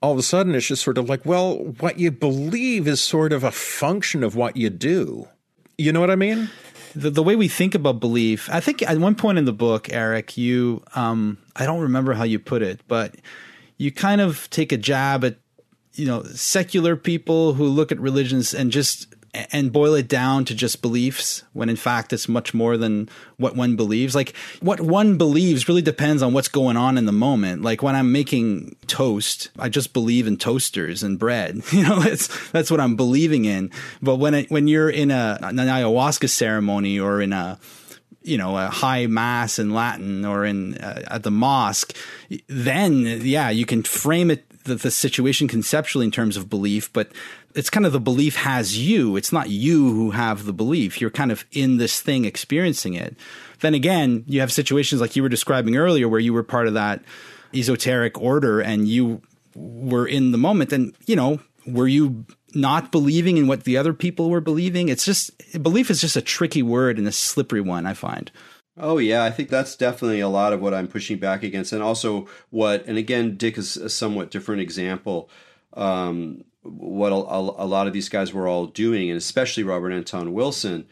all of a sudden it's just sort of like, well, what you believe is sort of a function of what you do. You know what I mean? The, the way we think about belief, I think at one point in the book, Erik, you, um, I don't remember how you put it, but you kind of take a jab at you know, secular people who look at religions and just and boil it down to just beliefs when in fact it's much more than what one believes. Like what one believes really depends on what's going on in the moment. Like when I'm making toast, I just believe in toasters and bread. (laughs) You know, that's that's what I'm believing in. But when it, when you're in a an ayahuasca ceremony or in a you know a high mass in Latin or in uh, at the mosque, then yeah, you can frame it the, the situation conceptually in terms of belief, but it's kind of the belief has you. It's not you who have the belief. You're kind of in this thing experiencing it. Then again, you have situations like you were describing earlier where you were part of that esoteric order and you were in the moment and you know, were you not believing in what the other people were believing? It's just belief is just a tricky word and a slippery one, I find. Oh yeah, I think that's definitely a lot of what I'm pushing back against, and also what, and again, Dick is a somewhat different example. Um, what a, a, lot of these guys were all doing, and especially Robert Anton Wilson,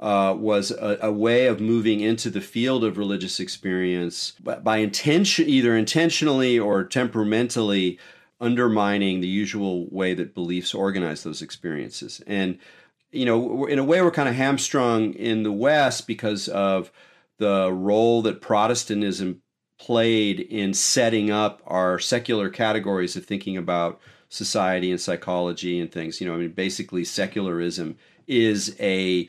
uh, was a, a, way of moving into the field of religious experience by, by intention, either intentionally or temperamentally undermining the usual way that beliefs organize those experiences. And you know, in a way, we're kind of hamstrung in the West because of the role that Protestantism played in setting up our secular categories of thinking about society and psychology and things. You know, I mean, basically, secularism is a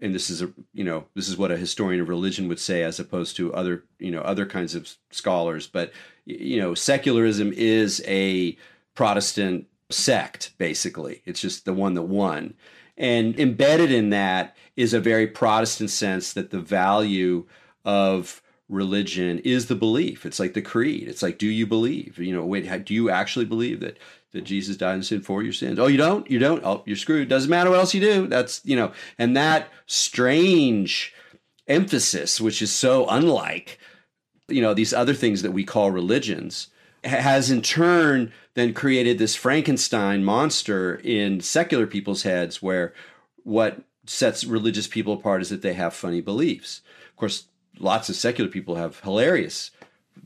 and this is a you know this is what a historian of religion would say as opposed to other you know other kinds of scholars but you know secularism is a protestant sect basically. It's just the one that won. And embedded in that is a very protestant sense that the value of religion is the belief. It's like the creed. It's like do you believe? You know wait do you actually believe that that Jesus died and sin for your sins. Oh, you don't? You don't? Oh, you're screwed. Doesn't matter what else you do. That's, you know, and that strange emphasis, which is so unlike, you know, these other things that we call religions, has in turn then created this Frankenstein monster in secular people's heads where what sets religious people apart is that they have funny beliefs. Of course, lots of secular people have hilarious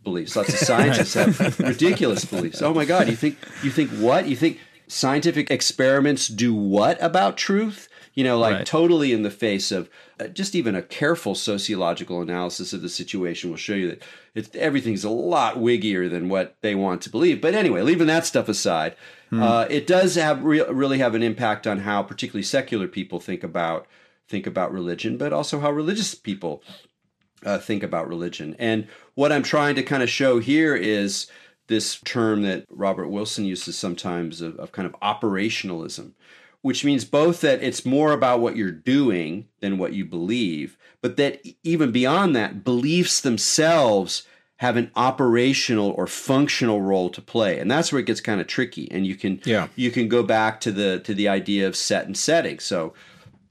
beliefs. Lots of scientists have (laughs) ridiculous beliefs. Oh my God, you think you think what? You think scientific experiments do what about truth? You know, like right. totally in the face of uh, just even a careful sociological analysis of the situation will show you that it's, everything's a lot wiggier than what they want to believe. But anyway, leaving that stuff aside, hmm. uh, it does have re- really have an impact on how particularly secular people think about think about religion, but also how religious people uh, think about religion. And what I'm trying to kind of show here is this term that Robert Wilson uses sometimes of, of, kind of operationalism, which means both that it's more about what you're doing than what you believe, but that even beyond that, beliefs themselves have an operational or functional role to play and that's where it gets kind of tricky and you can yeah. you can go back to the to the idea of set and setting so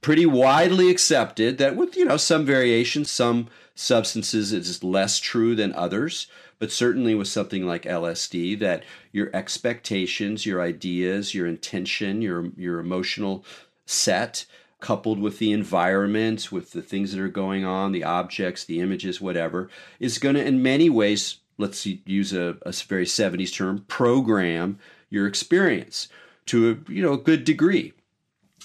pretty widely accepted that with you know some variations some substances is less true than others, but certainly with something like LSD, that your expectations, your ideas, your intention, your your emotional set, coupled with the environment, with the things that are going on, the objects, the images, whatever, is going to in many ways, let's use a, a very 70s term, program your experience to a you know a good degree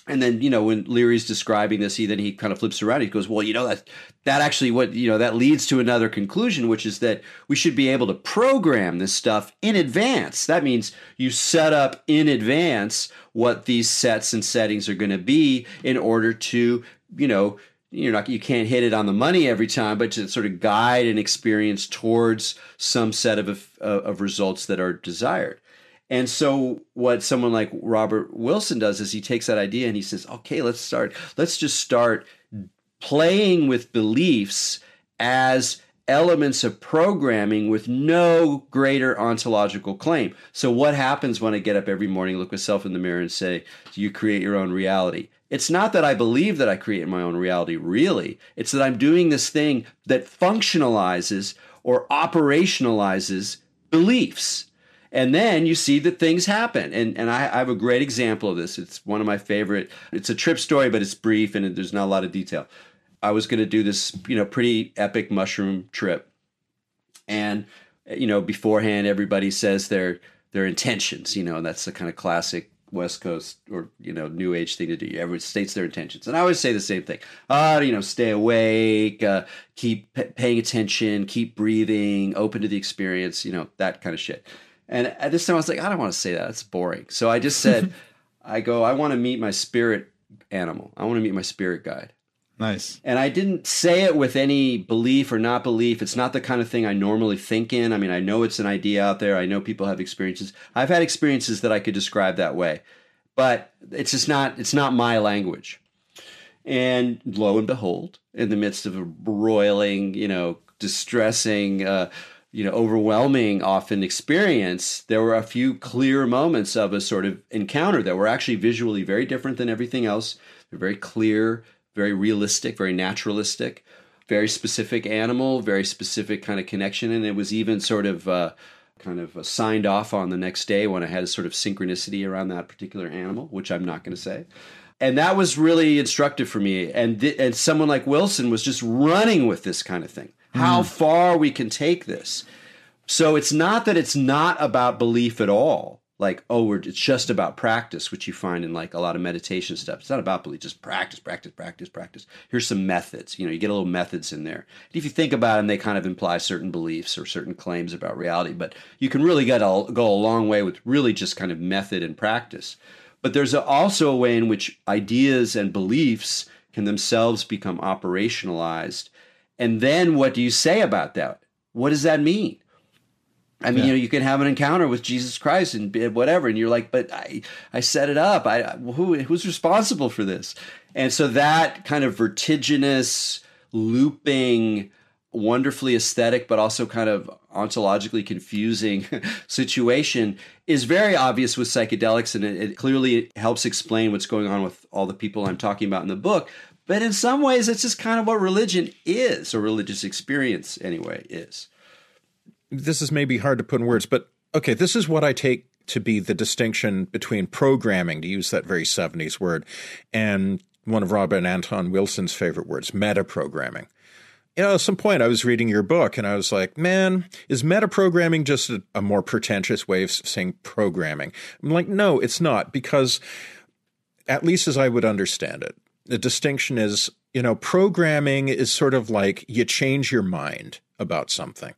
and then you know when Leary's describing this, he then he kind of flips around. He goes, "Well, you know that that actually what you know that leads to another conclusion, which is that we should be able to program this stuff in advance. That means you set up in advance what these sets and settings are going to be in order to you know you're not you can't hit it on the money every time, but to sort of guide an experience towards some set of of, of results that are desired." And so, what someone like Robert Wilson does is he takes that idea and he says, okay, let's start, let's just start playing with beliefs as elements of programming with no greater ontological claim. So, what happens when I get up every morning, look myself in the mirror, and say, Do You create your own reality? It's not that I believe that I create my own reality, really. It's that I'm doing this thing that functionalizes or operationalizes beliefs and then you see that things happen and and I, I, have a great example of this it's one of my favorite it's a trip story but it's brief and there's not a lot of detail i was going to do this you know pretty epic mushroom trip and you know beforehand everybody says their their intentions, you know, and that's the kind of classic West Coast or you know New Age thing to do. Everyone states their intentions, and I always say the same thing. Uh, you know, stay awake, uh, keep p- paying attention, keep breathing, open to the experience. You know that kind of shit. And at this time, I was like, I don't want to say that. That's boring. So I just said, (laughs) I go, I want to meet my spirit animal. I want to meet my spirit guide. Nice. And I didn't say it with any belief or not belief. It's not the kind of thing I normally think in. I mean, I know it's an idea out there. I know people have experiences. I've had experiences that I could describe that way, but it's just not. It's not my language. And lo and behold, in the midst of a broiling, you know, distressing, uh, you know, overwhelming often experience, there were a few clear moments of a sort of encounter that were actually visually very different than everything else. They're very clear, very realistic, very naturalistic, very specific animal, very specific kind of connection. And it was even sort of uh, kind of signed off on the next day when I had a sort of synchronicity around that particular animal, which I'm not going to say. And that was really instructive for me. And th- and someone like Wilson was just running with this kind of thing. How hmm. far we can take this. So it's not that it's not about belief at all like oh we're, it's just about practice which you find in like a lot of meditation stuff. It's not about belief just practice practice practice practice. Here's some methods. You know you get a little methods in there. And if you think about them they kind of imply certain beliefs or certain claims about reality but you can really get a, go a long way with really just kind of method and practice. But there's a, also a way in which ideas and beliefs can themselves become operationalized and then what do you say about that what does that mean I mean, yeah. you know, you can have an encounter with Jesus Christ and whatever, and you're like, but I, I set it up. I, who, who's responsible for this? And so that kind of vertiginous, looping, wonderfully aesthetic, but also kind of ontologically confusing (laughs) situation is very obvious with psychedelics, and it, it clearly helps explain what's going on with all the people I'm talking about in the book. But in some ways, it's just kind of what religion is, or religious experience anyway is this is maybe hard to put in words, but okay, this is what I take to be the distinction between programming, to use that very 70s word, and one of Robert Anton Wilson's favorite words, metaprogramming. You know, at some point I was reading your book and I was like, man, is metaprogramming just a, a more pretentious way of saying programming? I'm like, no, it's not, because at least as I would understand it, the distinction is, you know, programming is sort of like you change your mind about something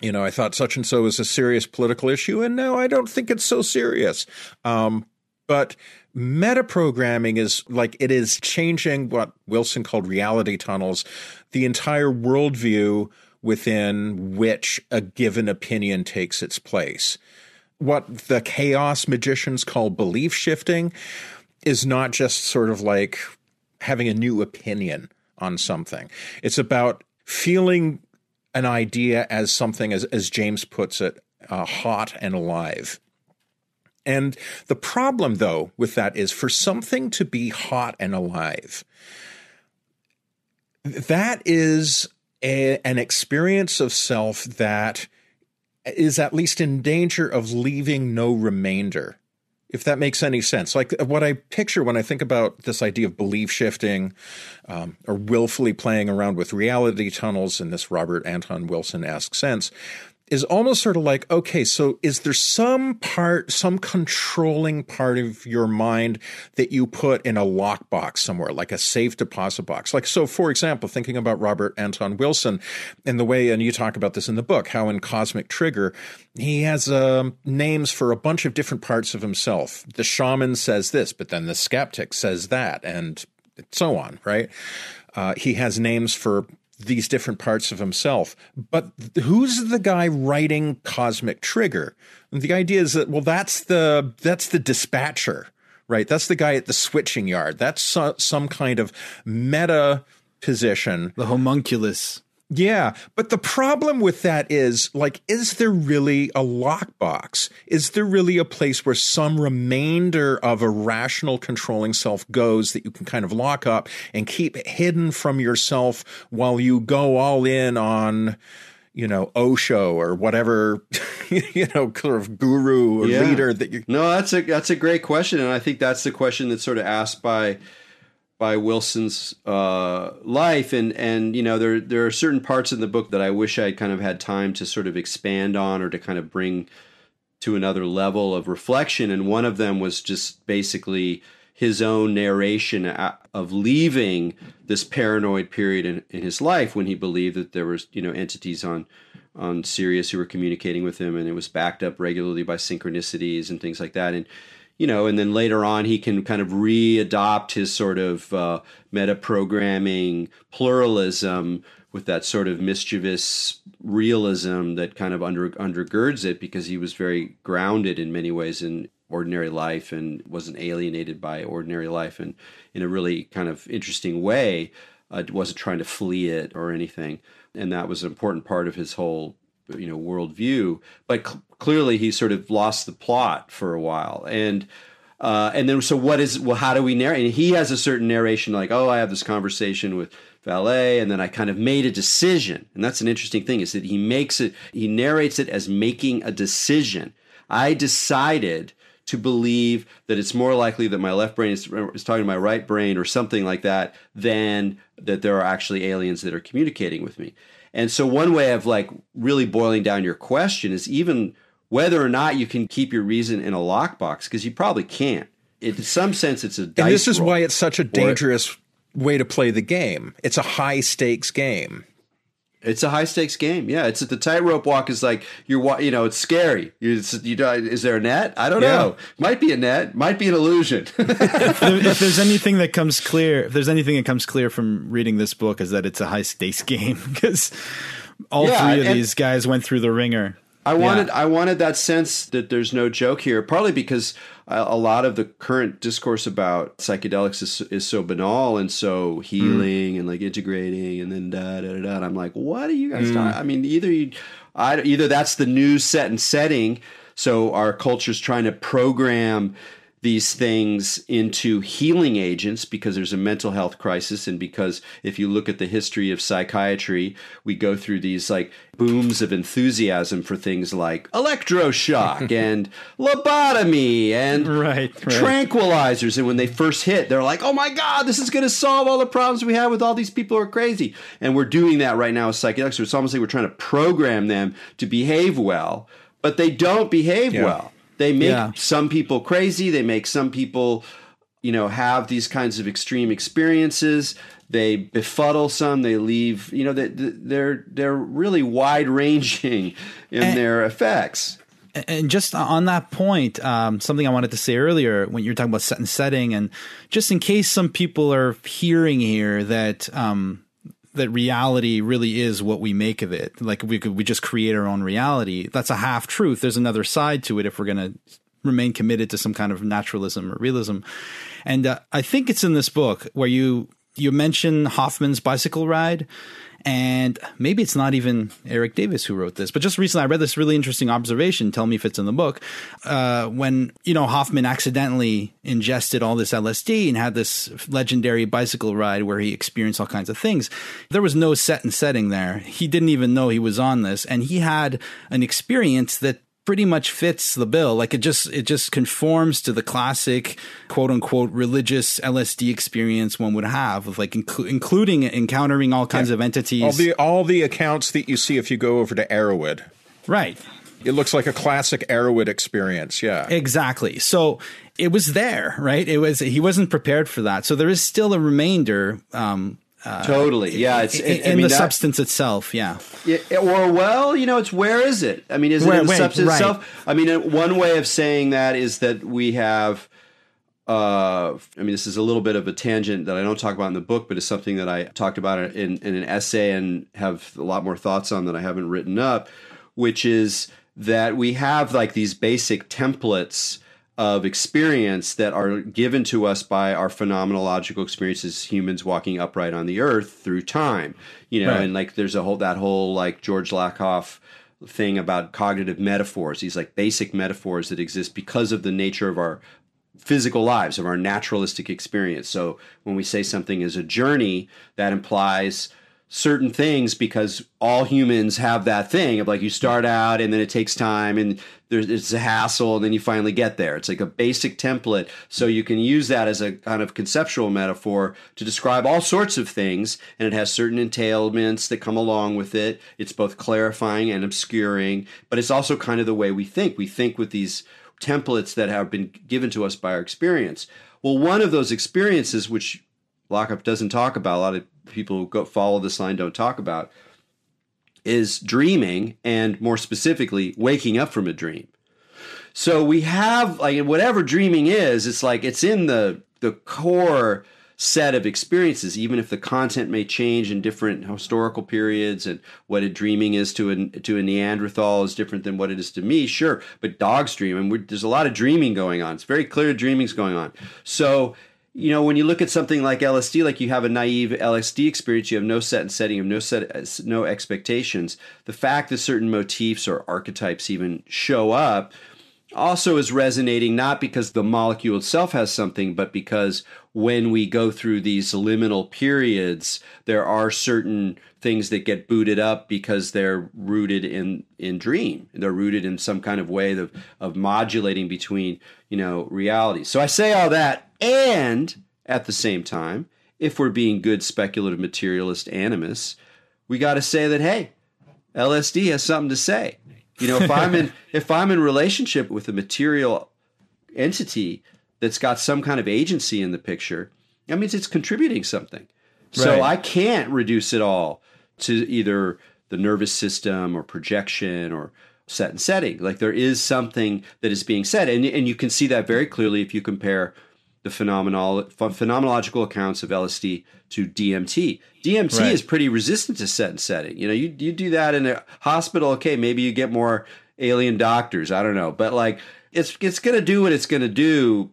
you know, I thought such and so was a serious political issue, and now I don't think it's so serious. Um, but metaprogramming is like it is changing what Wilson called reality tunnels, the entire worldview within which a given opinion takes its place. What the chaos magicians call belief shifting is not just sort of like having a new opinion on something. It's about feeling an idea as something, as, as James puts it, uh, hot and alive. And the problem, though, with that is for something to be hot and alive, that is a, an experience of self that is at least in danger of leaving no remainder if that makes any sense. Like what I picture when I think about this idea of belief shifting um, or willfully playing around with reality tunnels in this Robert Anton Wilson esque sense is almost sort of like, okay, so is there some part, some controlling part of your mind that you put in a lockbox somewhere, like a safe deposit box? Like, so for example, thinking about Robert Anton Wilson and the way, and you talk about this in the book, how in Cosmic Trigger, he has um, names for a bunch of different parts of himself. The shaman says this, but then the skeptic says that, and so on, right? Uh, he has names for these different parts of himself. But who's the guy writing Cosmic Trigger? And the idea is that well, that's the that's the dispatcher, right? That's the guy at the switching yard. That's some kind of meta position. The homunculus. Yeah, but the problem with that is like, is there really a lockbox? Is there really a place where some remainder of a rational controlling self goes that you can kind of lock up and keep hidden from yourself while you go all in on, you know, Osho or whatever, (laughs) you know, sort of guru or yeah. leader that you. No, that's a that's a great question, and I think that's the question that's sort of asked by by Wilson's uh, life, and and you know there there are certain parts in the book that I wish I kind of had time to sort of expand on or to kind of bring to another level of reflection. And one of them was just basically his own narration of leaving this paranoid period in, in his life when he believed that there was, you know, entities on on Sirius who were communicating with him, and it was backed up regularly by synchronicities and things like that. And you know, and then later on he can kind of readopt his sort of uh, meta programming pluralism with that sort of mischievous realism that kind of under undergirds it because he was very grounded in many ways in ordinary life and wasn't alienated by ordinary life and in a really kind of interesting way uh, wasn't trying to flee it or anything. And that was an important part of his whole you know worldview. But cl- clearly, he sort of lost the plot for a while, and uh, and then so what is well? How do we narrate? And he has a certain narration, like, oh, I have this conversation with Vallée, and then I kind of made a decision. And that's an interesting thing is that he makes it, he narrates it as making a decision. I decided to believe that it's more likely that my left brain is, is talking to my right brain or something like that than that there are actually aliens that are communicating with me. And so one way of like really boiling down your question is even whether or not you can keep your reason in a lockbox because you probably can't. In some sense, it's a and this is why it's such a dangerous way to play the game. It's a high stakes game. It's a high stakes game. Yeah, it's the tightrope walk is like you're you know it's scary. You, you is there a net? I don't yeah. know. Might be a net. Might be an illusion. (laughs) if, if, there's anything that comes clear, if there's anything that comes clear from reading this book, is that it's a high stakes (laughs) game because all yeah, three of these guys went through the ringer. I wanted yeah. I wanted that sense that there's no joke here, partly because a lot of the current discourse about psychedelics is, is so banal and so healing mm. and like integrating and then da da da. da. I'm like, what are you guys mm. talking? I mean, either you, I, either that's the new set and setting, so our culture's trying to program these things into healing agents because there's a mental health crisis. And because if you look at the history of psychiatry we go through these like booms of enthusiasm for things like electroshock (laughs) and lobotomy and right, right. tranquilizers. And when they first hit they're like oh my god this is going to solve all the problems we have with all these people who are crazy. And we're doing that right now with psychedelics. So it's almost like we're trying to program them to behave well but they don't behave yeah. well they make yeah. some people crazy. They make some people, you know, have these kinds of extreme experiences. They befuddle some. They leave. You know, they, they're they're really wide ranging in and, their effects. And just on that point, um, something I wanted to say earlier when you were talking about set and setting, and just in case some people are hearing here that um, that reality really is what we make of it. Like we could we just create our own reality. That's a half truth. There's another side to it if we're going to remain committed to some kind of naturalism or realism. And uh, I think it's in this book where you you mention Hofmann's bicycle ride and maybe it's not even Erik Davis who wrote this, but just recently I read this really interesting observation. Tell me if it's in the book. Uh, when, you know, Hofmann accidentally ingested all this LSD and had this legendary bicycle ride where he experienced all kinds of things, there was no set and setting there. He didn't even know he was on this. And he had an experience that pretty much fits the bill. Like it just it just conforms to the classic quote unquote religious LSD experience one would have of like inclu- including encountering all kinds yeah. of entities. All the all the accounts that you see if you go over to Erowid. Right. It looks like a classic Erowid experience, yeah. Exactly. So it was there, right? It was he wasn't prepared for that. So there is still a remainder um, uh, totally, yeah. It's in, in mean, the that, substance itself, yeah. yeah. Or well, you know, it's where is it? I mean, is it in the substance right. itself? I mean, uh, one way of saying that is that we have. Uh, I mean, this is a little bit of a tangent that I don't talk about in the book, but it's something that I talked about in, in an essay and have a lot more thoughts on that I haven't written up, which is that we have like these basic templates of experience that are given to us by our phenomenological experiences humans walking upright on the earth through time you know right. and like there's a whole that whole like george lakoff thing about cognitive metaphors these like basic metaphors that exist because of the nature of our physical lives of our naturalistic experience so when we say something is a journey that implies certain things because all humans have that thing of like you start out and then it takes time and there's it's a hassle and then you finally get there. It's like a basic template. So you can use that as a kind of conceptual metaphor to describe all sorts of things and it has certain entailments that come along with it. It's both clarifying and obscuring, but it's also kind of the way we think. We think with these templates that have been given to us by our experience. Well, one of those experiences which Lakoff doesn't talk about, a lot of people who go follow this line don't talk about, is dreaming and more specifically waking up from a dream. So we have like whatever dreaming is, it's like it's in the the core set of experiences, even if the content may change in different historical periods and what a dreaming is to a to a Neanderthal is different than what it is to me. Sure, but dogs dream, and there's a lot of dreaming going on. It's very clear dreaming's going on. So you know, when you look at something like LSD, like you have a naive LSD experience, you have no set and setting, you have no set, no expectations. The fact that certain motifs or archetypes even show up also is resonating not because the molecule itself has something, but because when we go through these liminal periods, there are certain things that get booted up because they're rooted in in dream. They're rooted in some kind of way of of modulating between you know reality. So I say all that and at the same time, if we're being good speculative materialist animists, we got to say that hey, LSD has something to say. You know, if I'm in (laughs) if I'm in relationship with a material entity that's got some kind of agency in the picture, that means it's contributing something. So Right. I can't reduce it all to either the nervous system or projection or set and setting. Like there is something that is being said, and and you can see that very clearly if you compare the phenomenal phenomenological accounts of LSD to DMT. DMT Right. is pretty resistant to set and setting. You know, you you do that in a hospital, okay, maybe you get more alien doctors. I don't know, but like it's it's going to do what it's going to do.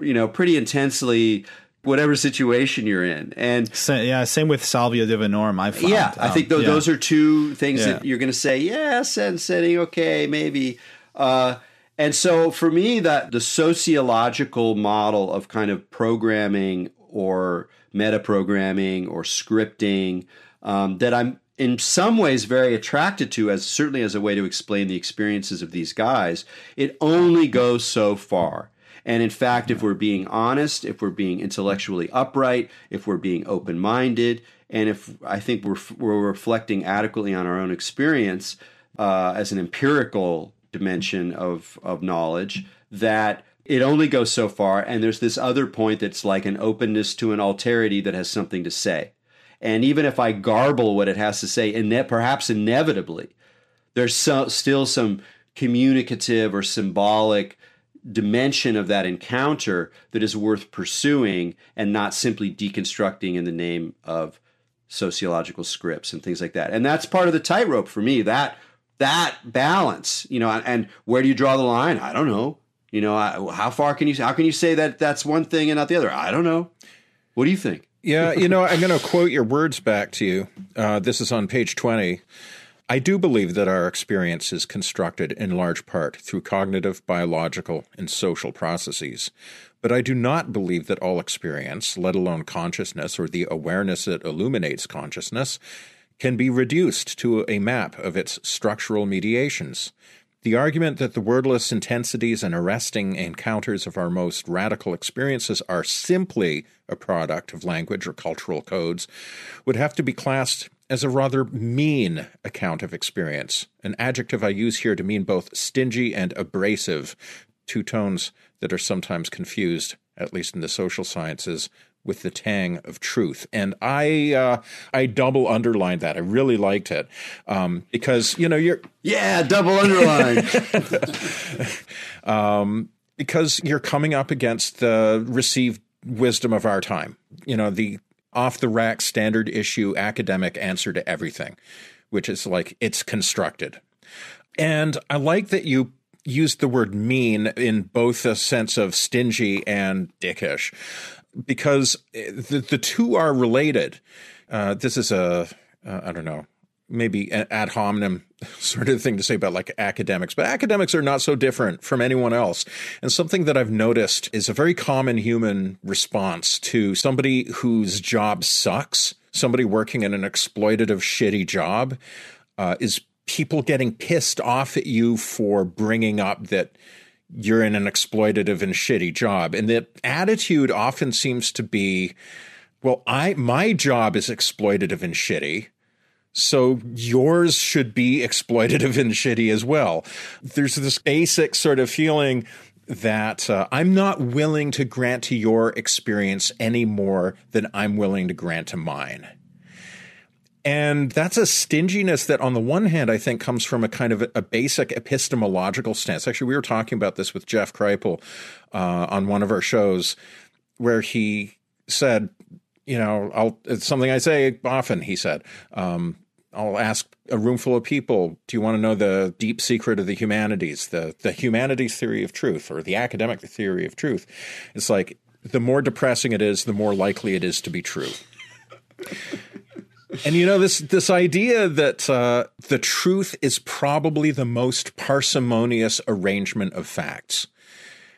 You know, pretty intensely, whatever situation you're in, and yeah, same with Salvia divinorum. I found. yeah, I Um, think tho- yeah. those are two things that you're going to say, yeah, set setting, okay, maybe. Uh, and so for me, that the sociological model of kind of programming or meta programming or scripting um, that I'm in some ways very attracted to, as certainly as a way to explain the experiences of these guys, it only goes so far. And in fact, if we're being honest, if we're being intellectually upright, if we're being open minded, and if I think we're, we're reflecting adequately on our own experience uh, as an empirical dimension of, of knowledge, that it only goes so far. And there's this other point that's like an openness to an alterity that has something to say. And even if I garble what it has to say, and perhaps inevitably, there's so, still some communicative or symbolic dimension of that encounter that is worth pursuing and not simply deconstructing in the name of sociological scripts and things like that. And that's part of the tightrope for me. That that balance, you know, and where do you draw the line? I don't know. You know, I, how far can you how can you say that that's one thing and not the other? I don't know. What do you think? Yeah, you know, (laughs) I'm going to quote your words back to you. Uh, this is on page 20. I do believe that our experience is constructed in large part through cognitive, biological, and social processes. But I do not believe that all experience, let alone consciousness or the awareness that illuminates consciousness, can be reduced to a map of its structural mediations. The argument that the wordless intensities and arresting encounters of our most radical experiences are simply a product of language or cultural codes would have to be classed as a rather mean account of experience, an adjective I use here to mean both stingy and abrasive, two tones that are sometimes confused, at least in the social sciences, with the tang of truth. And I uh, I double underlined that. I really liked it um, because you know you're Yeah, double underline. (laughs) because you're coming up against the received wisdom of our time. You know, the off the rack standard issue academic answer to everything, which is like it's constructed. And I like that you used the word mean in both a sense of stingy and dickish because the, the two are related. Uh, this is a, uh, I don't know, maybe ad hominem (laughs) sort of thing to say about like academics, but academics are not so different from anyone else. And something that I've noticed is a very common human response to somebody whose job sucks somebody working in an exploitative, shitty job uh, is people getting pissed off at you for bringing up that you're in an exploitative and shitty job. And the attitude often seems to be, well, I my job is exploitative and shitty. So yours should be exploitative and shitty as well. There's this basic sort of feeling that uh, I'm not willing to grant to your experience any more than I'm willing to grant to mine. And that's a stinginess that, on the one hand, I think comes from a kind of a, basic epistemological stance. Actually, we were talking about this with Jeff Kripal uh, on one of our shows, where he said, you know, I'll, it's something I say often, he said, um, I'll ask a room full of people, do you want to know the deep secret of the humanities, the, the humanities theory of truth or the academic theory of truth? It's like the more depressing it is, the more likely it is to be true. and you know this this idea that uh, the truth is probably the most parsimonious arrangement of facts.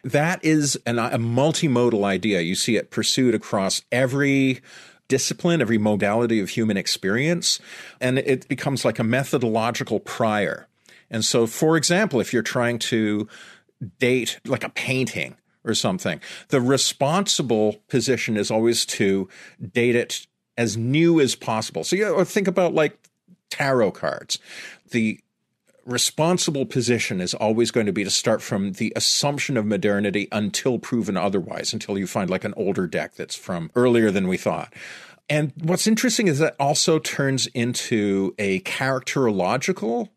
That is an, a multimodal idea. You see it pursued across every discipline, every modality of human experience, and it becomes like a methodological prior. And so, for example, if you're trying to date like a painting or something, the responsible position is always to date it as new as possible. So, you think about like tarot cards. The responsible position is always going to be to start from the assumption of modernity until proven otherwise, until you find like an older deck that's from earlier than we thought. And what's interesting is that also turns into a characterological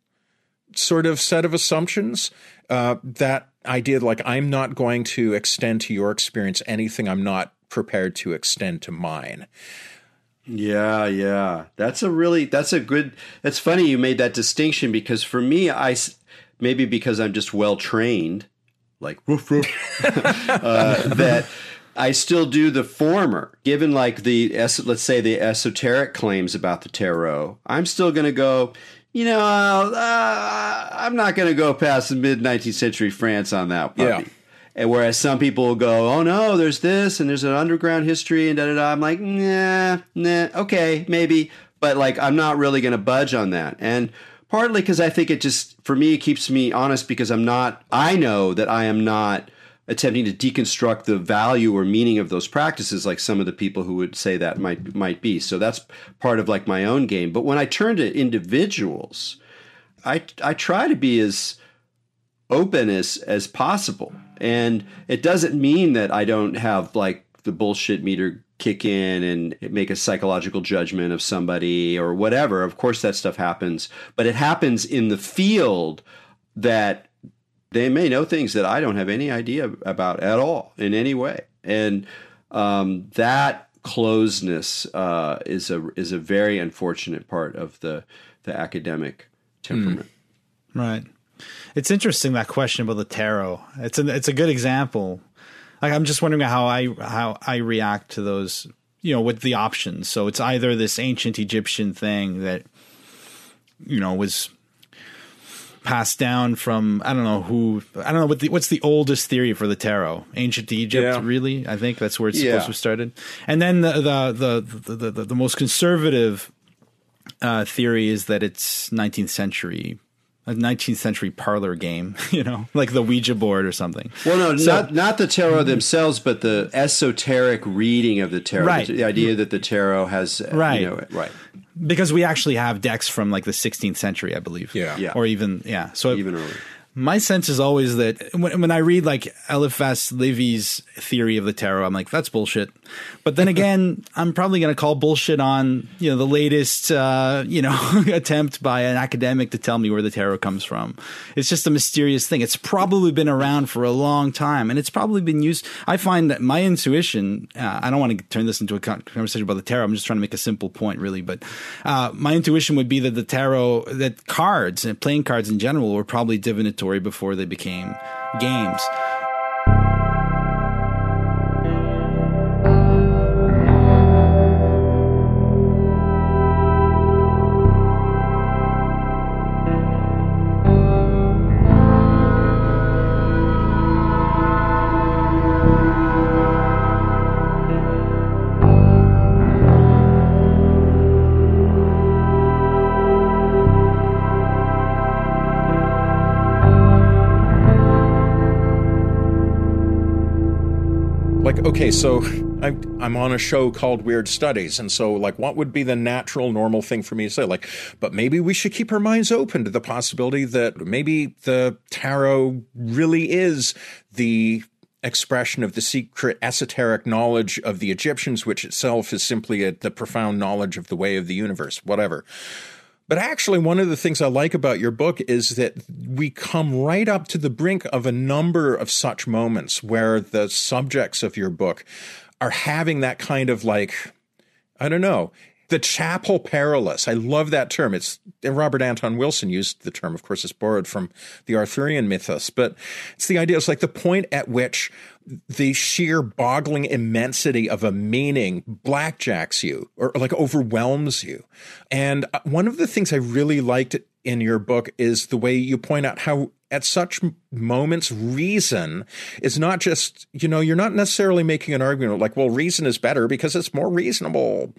sort of set of assumptions. Uh, that idea, like, I'm not going to extend to your experience anything I'm not prepared to extend to mine. Yeah, yeah. That's a really that's a good It's funny you made that distinction because for me I maybe because I'm just well trained like woof woof (laughs) uh, that I still do the former. Given like the let's say the esoteric claims about the tarot, I'm still going to go you know, uh, I'm not going to go past the mid 19th century France on that puppy. Yeah. And whereas some people go, oh no, there's this and there's an underground history and da da da. I'm like, nah, nah, okay, maybe. But like, I'm not really going to budge on that. And partly because I think it just, for me, it keeps me honest because I'm not, I know that I am not attempting to deconstruct the value or meaning of those practices like some of the people who would say that might might be so that's part of like my own game but when i turn to individuals i i try to be as open as as possible and it doesn't mean that I don't have like the bullshit meter kick in and make a psychological judgment of somebody or whatever. Of course, that stuff happens, but it happens in the field that they may know things that I don't have any idea about at all in any way. And um, that closeness uh, is a is a very unfortunate part of the the academic temperament. Mm. Right. It's interesting that question about the tarot. It's a it's a good example. Like I'm just wondering how I how I react to those, you know, with the options. So it's either this ancient Egyptian thing that you know was passed down from I don't know who I don't know what the, what's the oldest theory for the tarot ancient Egypt yeah. really I think that's where it's yeah. supposed to have started and then the the the the, the, the most conservative uh, theory is that it's 19th century a 19th century parlor game, (laughs) you know, like the Ouija board or something. Well, no, so, not not the tarot mm-hmm. themselves, but the esoteric reading of the tarot. Right. The, the idea that the tarot has, uh, right, you know, right. Because we actually have decks from like the 16th century, I believe. Yeah. yeah. Or even yeah. So even earlier my sense is always that when, when I read like Eliphas Levi's theory of the tarot, I'm like, that's bullshit. But then (laughs) again, I'm probably going to call bullshit on, you know, the latest, uh, you know, (laughs) attempt by an academic to tell me where the tarot comes from. It's just a mysterious thing. It's probably been around for a long time and it's probably been used. I find that my intuition, uh, I don't want to turn this into a conversation about the tarot. I'm just trying to make a simple point really, but, uh, my intuition would be that the tarot, that cards and playing cards in general were probably divinatory before they became games. Okay so I'm, I'm on a show called weird studies and so like what would be the natural normal thing for me to say? Like but maybe we should keep our minds open to the possibility that maybe the tarot really is the expression of the secret esoteric knowledge of the egyptians which itself is simply a, the profound knowledge of the way of the universe whatever but actually, one of the things I like about your book is that we come right up to the brink of a number of such moments where the subjects of your book are having that kind of like, I don't know, the chapel perilous. I love that term. It's Robert Anton Wilson used the term. Of course, it's borrowed from the Arthurian mythos, but it's the idea. It's like the point at which the sheer boggling immensity of a meaning blackjacks you or like overwhelms you. And uh, one of the things I really liked in your book is the way you point out how at such moments reason is not just you know you're not necessarily making an argument like well reason is better because it's more reasonable.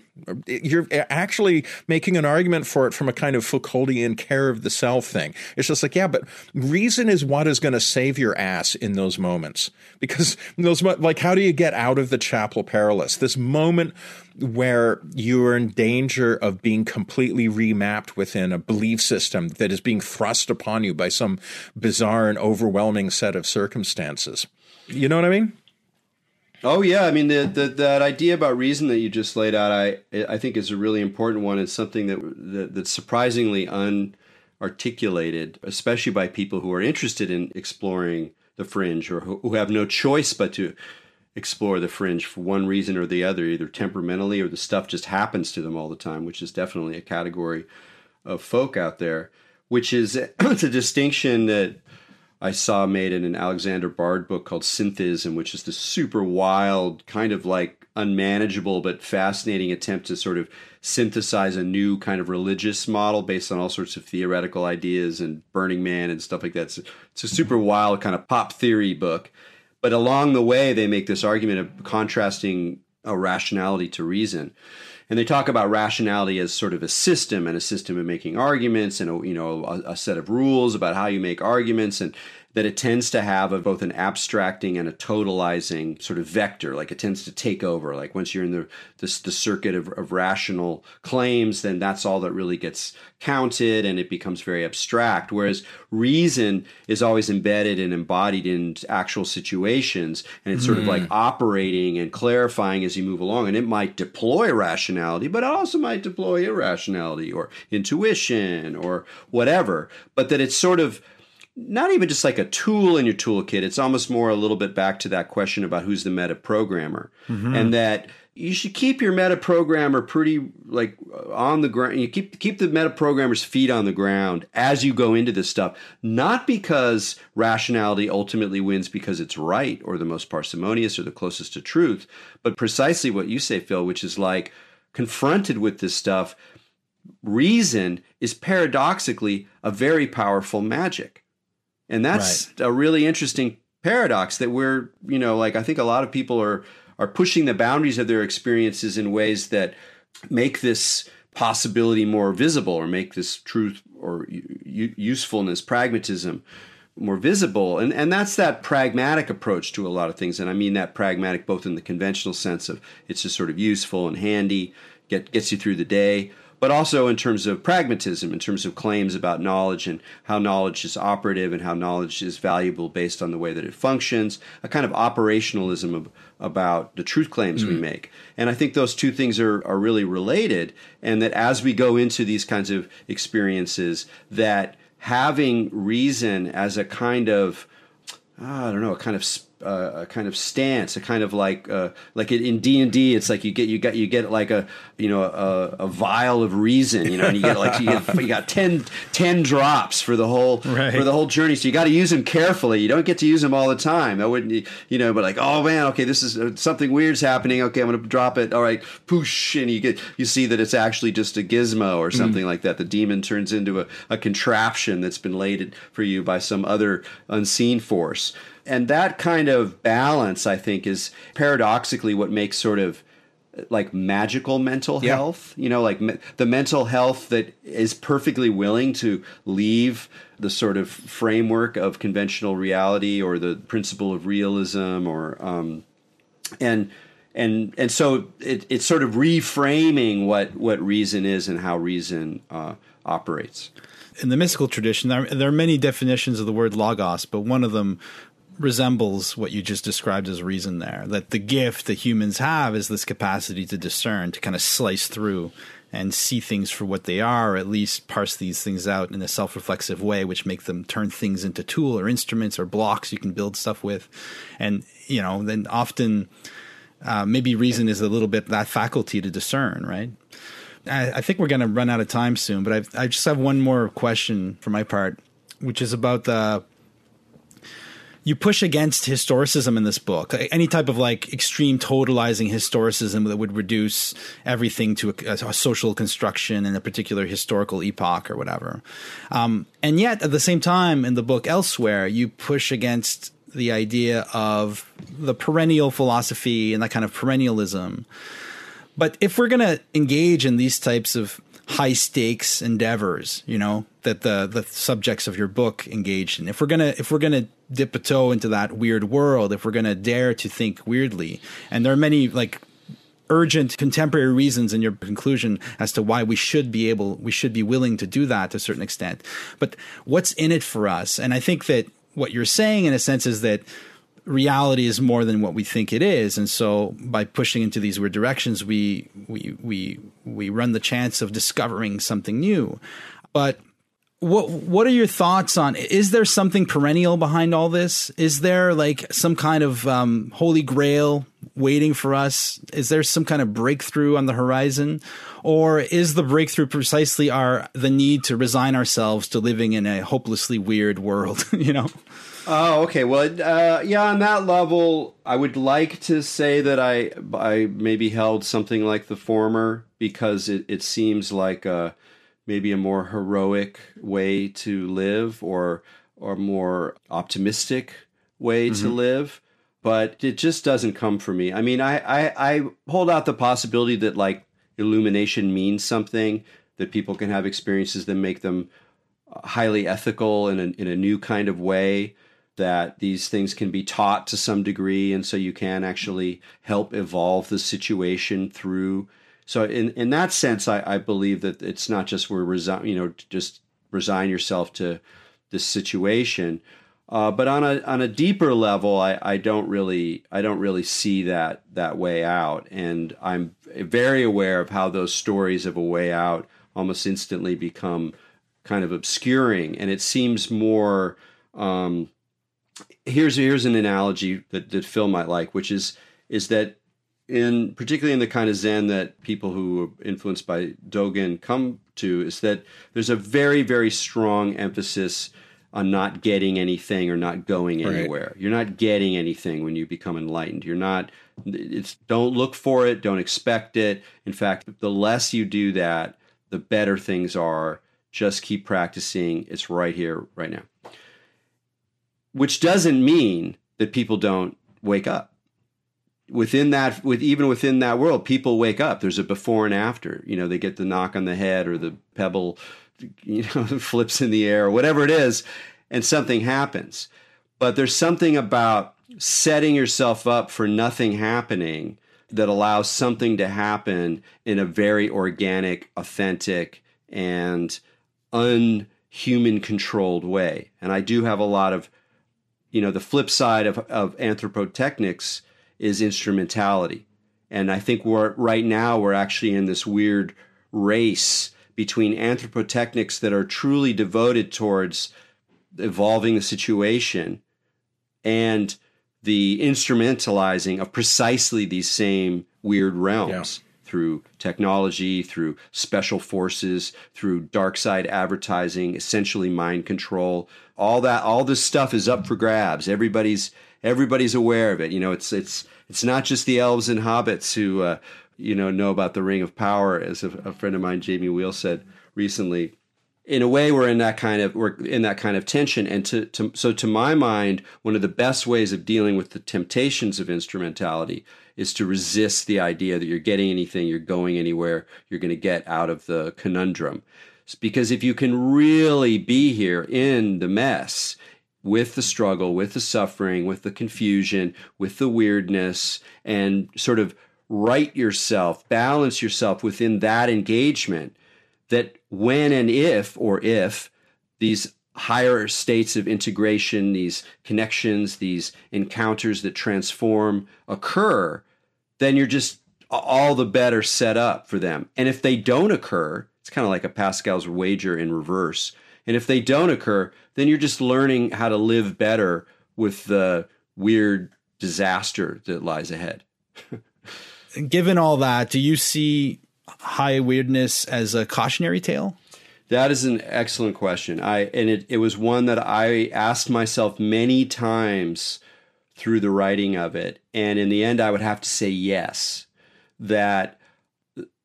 You're actually making an argument for it from a kind of Foucauldian care of the self thing. It's just like yeah but reason is what is going to save your ass in those moments. Because (laughs) those like how do you get out of the chapel perilous? This moment where you are in danger of being completely remapped within a belief system that is being thrust upon you by some bizarre and overwhelming set of circumstances. You know what I mean? Oh yeah, I mean the, the, that idea about reason that you just laid out, I I think is a really important one. It's something that, that that's surprisingly unarticulated, especially by people who are interested in exploring the fringe or who, who have no choice but to explore the fringe for one reason or the other, either temperamentally or the stuff just happens to them all the time, which is definitely a category of folk out there. Which is (clears throat) it's a distinction that I saw made in an Alexander Bard book called Syntheism, which is the super wild, kind of like unmanageable but fascinating attempt to sort of synthesize a new kind of religious model based on all sorts of theoretical ideas and Burning Man and stuff like that. It's, it's a super mm-hmm. wild kind of pop theory book. But along the way, they make this argument of contrasting a rationality to reason. And they talk about rationality as sort of a system and a system of making arguments and a, you know a, a set of rules about how you make arguments and that it tends to have a, both an abstracting and a totalizing sort of vector. Like it tends to take over. Like once you're in the the, the circuit of, of rational claims, then that's all that really gets counted, and it becomes very abstract. Whereas reason is always embedded and embodied in actual situations, and it's mm. sort of like hmm. operating and clarifying as you move along. And it might deploy rationality, but it also might deploy irrationality or intuition or whatever. But that it's sort of not even just like a tool in your toolkit. It's almost more a little bit back to that question about who's the meta programmer, mm-hmm. and that you should keep your meta programmer pretty like on the ground. You keep keep the meta programmer's feet on the ground as you go into this stuff, not because rationality ultimately wins because it's right or the most parsimonious or the closest to truth, but precisely what you say, Phil, which is like confronted with this stuff. Reason is paradoxically a very powerful magic and that's right. a really interesting paradox that we're, you know, like I think a lot of people are are pushing the boundaries of their experiences in ways that make this possibility more visible or make this truth or usefulness, pragmatism more visible. And, and that's that pragmatic approach to a lot of things. And I mean that pragmatic both in the conventional sense of it's just sort of useful and handy, get, gets you through the day, but also in terms of pragmatism, in terms of claims about knowledge and how knowledge is operative and how knowledge is valuable based on the way that it functions, a kind of operationalism of, about the truth claims mm. we make. And I think those two things are, are really related, and that as we go into these kinds of experiences, that having reason as a kind of I don't know, a kind of uh, a kind of stance, a kind of like uh, like in D and D, it's like you get you got you get like a you know a, a vial of reason, you know, and you get like you, get, you got 10, 10 drops for the whole right. for the whole journey. So you got to use them carefully. You don't get to use them all the time. I wouldn't, you know, but like oh man, okay, this is uh, something weird's happening. Okay, I'm gonna drop it. All right, poosh, and you get you see that it's actually just a gizmo or mm. something mm. like that. The demon turns into a, a contraption that's been laid for you by some other unseen force. And that kind of balance, I think, is paradoxically what makes sort of like magical mental yeah. health you know like me- the mental health that is perfectly willing to leave the sort of framework of conventional reality or the principle of realism or um, and and and so it, it's sort of reframing what what reason is and how reason uh, operates. In the mystical tradition, there, there are many definitions of the word logos, but one of them resembles what you just described as reason there. That the gift that humans have is this capacity to discern, to kind of slice through and see things for what they are, or at least parse these things out in a self reflexive way, which make them turn things into tool or instruments or blocks you can build stuff with. And, you know, then often uh, maybe reason is a little bit that faculty to discern, right? I, I think we're going to run out of time soon, but I've, I just have one more question for my part, which is about the you push against historicism in this book. Any type of like extreme totalizing historicism that would reduce everything to a, a social construction in a particular historical epoch or whatever. Um, and yet, at the same time, in the book elsewhere, you push against the idea of the perennial philosophy and that kind of perennialism. But if we're going to engage in these types of high stakes endeavors, you know, that the the subjects of your book engaged in. If we're gonna if we're gonna dip a toe into that weird world, if we're gonna dare to think weirdly, and there are many like urgent contemporary reasons in your conclusion as to why we should be able we should be willing to do that to a certain extent. But what's in it for us? And I think that what you're saying in a sense is that reality is more than what we think it is and so by pushing into these weird directions we we we we run the chance of discovering something new but what what are your thoughts on is there something perennial behind all this? Is there like some kind of um, holy grail waiting for us? Is there some kind of breakthrough on the horizon? Or is the breakthrough precisely our the need to resign ourselves to living in a hopelessly weird world (laughs) you know? Oh, okay. Well, uh, yeah, on that level, I would like to say that I I maybe held something like the former because it, it seems like a, maybe a more heroic way to live or or more optimistic way mm-hmm. to live. But it just doesn't come for me. I mean, I, I, I hold out the possibility that like illumination means something, that people can have experiences that make them highly ethical in a, in a new kind of way that these things can be taught to some degree and so you can actually help evolve the situation through so in in that sense i, I believe that it's not just we're resign you know just resign yourself to this situation. Uh, but on a on a deeper level I, I don't really I don't really see that that way out. And I'm very aware of how those stories of a way out almost instantly become kind of obscuring. And it seems more um, here's here's an analogy that, that Phil might like, which is is that in particularly in the kind of Zen that people who are influenced by Dogen come to, is that there's a very very strong emphasis on not getting anything or not going anywhere. Right. You're not getting anything when you become enlightened. You're not. It's don't look for it. Don't expect it. In fact, the less you do that, the better things are. Just keep practicing. It's right here, right now which doesn't mean that people don't wake up within that with even within that world people wake up. There's a before and after. You know they get the knock on the head or the pebble you know (laughs) flips in the air or whatever it is and something happens. But there's something about setting yourself up for nothing happening that allows something to happen in a very organic authentic and unhuman controlled way. And i do have a lot of you know the flip side of, of anthropotechnics is instrumentality and i think we're right now we're actually in this weird race between anthropotechnics that are truly devoted towards evolving the situation and the instrumentalizing of precisely these same weird realms yeah. through technology, through special forces, through dark side advertising, essentially mind control, all that all this stuff is up for grabs. Everybody's everybody's aware of it. You know, it's it's it's not just the elves and hobbits who uh, you know know about the Ring of Power, as a, a friend of mine, Jamie Wheal, said recently. In a way, we're in that kind of we're in that kind of tension, and to, to so to my mind, one of the best ways of dealing with the temptations of instrumentality is to resist the idea that you're getting anything, you're going anywhere, you're going to get out of the conundrum because if you can really be here in the mess with the struggle, with the suffering, with the confusion, with the weirdness, and sort of right yourself, balance yourself within that engagement. That when and if, or if, these higher states of integration, these connections, these encounters that transform occur, then you're just all the better set up for them. And if they don't occur, it's kind of like a Pascal's wager in reverse. And if they don't occur, then you're just learning how to live better with the weird disaster that lies ahead. (laughs) Given all that, do you see high weirdness as a cautionary tale? That is an excellent question. I and it, it was one that I asked myself many times through the writing of it. And in the end I would have to say yes. That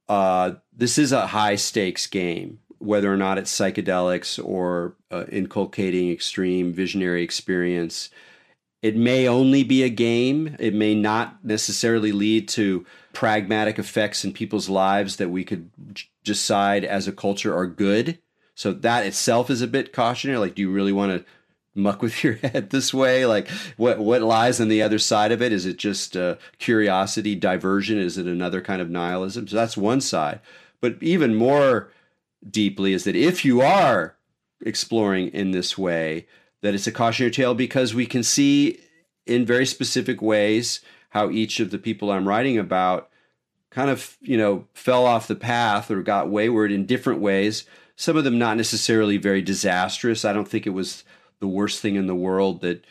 uh, this is a high stakes game, whether or not it's psychedelics or uh, inculcating extreme visionary experience. It may only be a game. It may not necessarily lead to pragmatic effects in people's lives that we could decide as a culture are good. So that itself is a bit cautionary. Like, do you really want to muck with (laughs) your head this way? Like, what what lies on the other side of it? Is it just uh, curiosity, diversion? Is it another kind of nihilism? So that's one side. But even more deeply is that if you are exploring in this way, that it's a cautionary tale because we can see in very specific ways how each of the people I'm writing about kind of, you know, fell off the path or got wayward in different ways. Some of them not necessarily very disastrous. I don't think it was the worst thing in the world that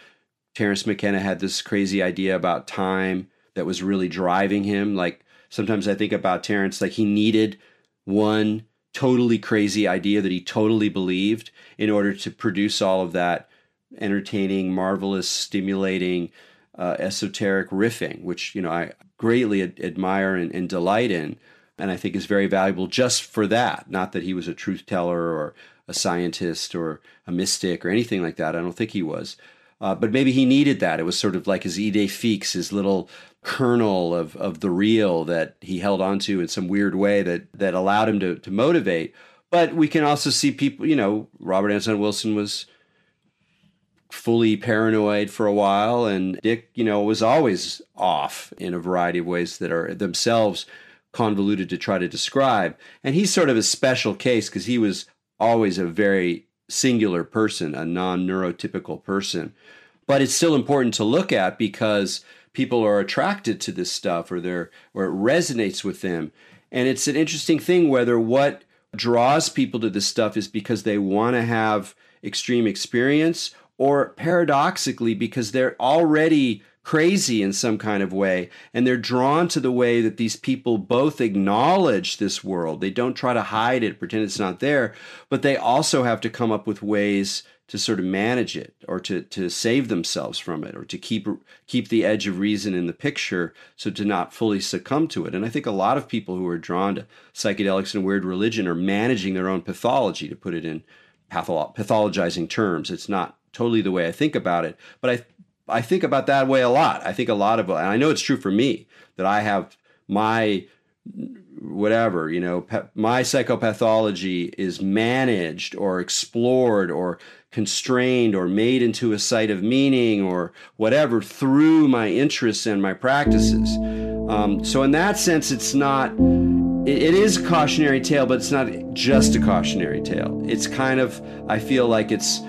Terence McKenna had this crazy idea about time that was really driving him. Like sometimes I think about Terence, like he needed one totally crazy idea that he totally believed in order to produce all of that entertaining, marvelous, stimulating, uh, esoteric riffing, which you know I greatly ad- admire and, and, delight in, and I think is very valuable just for that. Not that he was a truth teller or a scientist or a mystic or anything like that. I don't think he was, uh, but maybe he needed that. It was sort of like his idée fixe, his little kernel of of the real that he held onto in some weird way that that allowed him to to motivate. But we can also see people, you know, Robert Anton Wilson was fully paranoid for a while and Dick, you know, was always off in a variety of ways that are themselves convoluted to try to describe. And he's sort of a special case because he was always a very singular person, a non-neurotypical person. But it's still important to look at because people are attracted to this stuff or they're or it resonates with them. And it's an interesting thing whether what draws people to this stuff is because they want to have extreme experience or paradoxically because they're already crazy in some kind of way and they're drawn to the way that these people both acknowledge this world they don't try to hide it pretend it's not there but they also have to come up with ways to sort of manage it or to, to save themselves from it or to keep keep the edge of reason in the picture so to not fully succumb to it. And i think a lot of people who are drawn to psychedelics and weird religion are managing their own pathology to put it in patholo- pathologizing terms. It's not totally the way i think about it but i i think about that way a lot. I think a lot of and i know it's true for me that i have my whatever you know pe- my psychopathology is managed or explored or constrained or made into a site of meaning or whatever through my interests and my practices. Um, so in that sense it's not it, it is a cautionary tale but it's not just a cautionary tale. It's kind of i feel like it's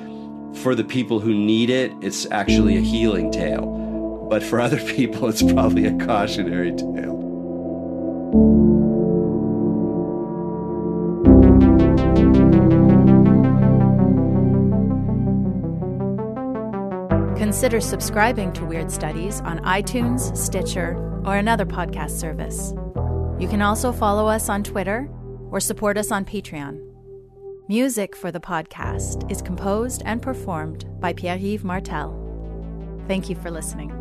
for the people who need it it's actually a healing tale. But for (laughs) other people it's probably a cautionary tale Consider subscribing to Weird Studies on iTunes, Stitcher, or another podcast service. You can also follow us on Twitter or support us on Patreon. Music for the podcast is composed and performed by Pierre Yves Martel. Thank you for listening.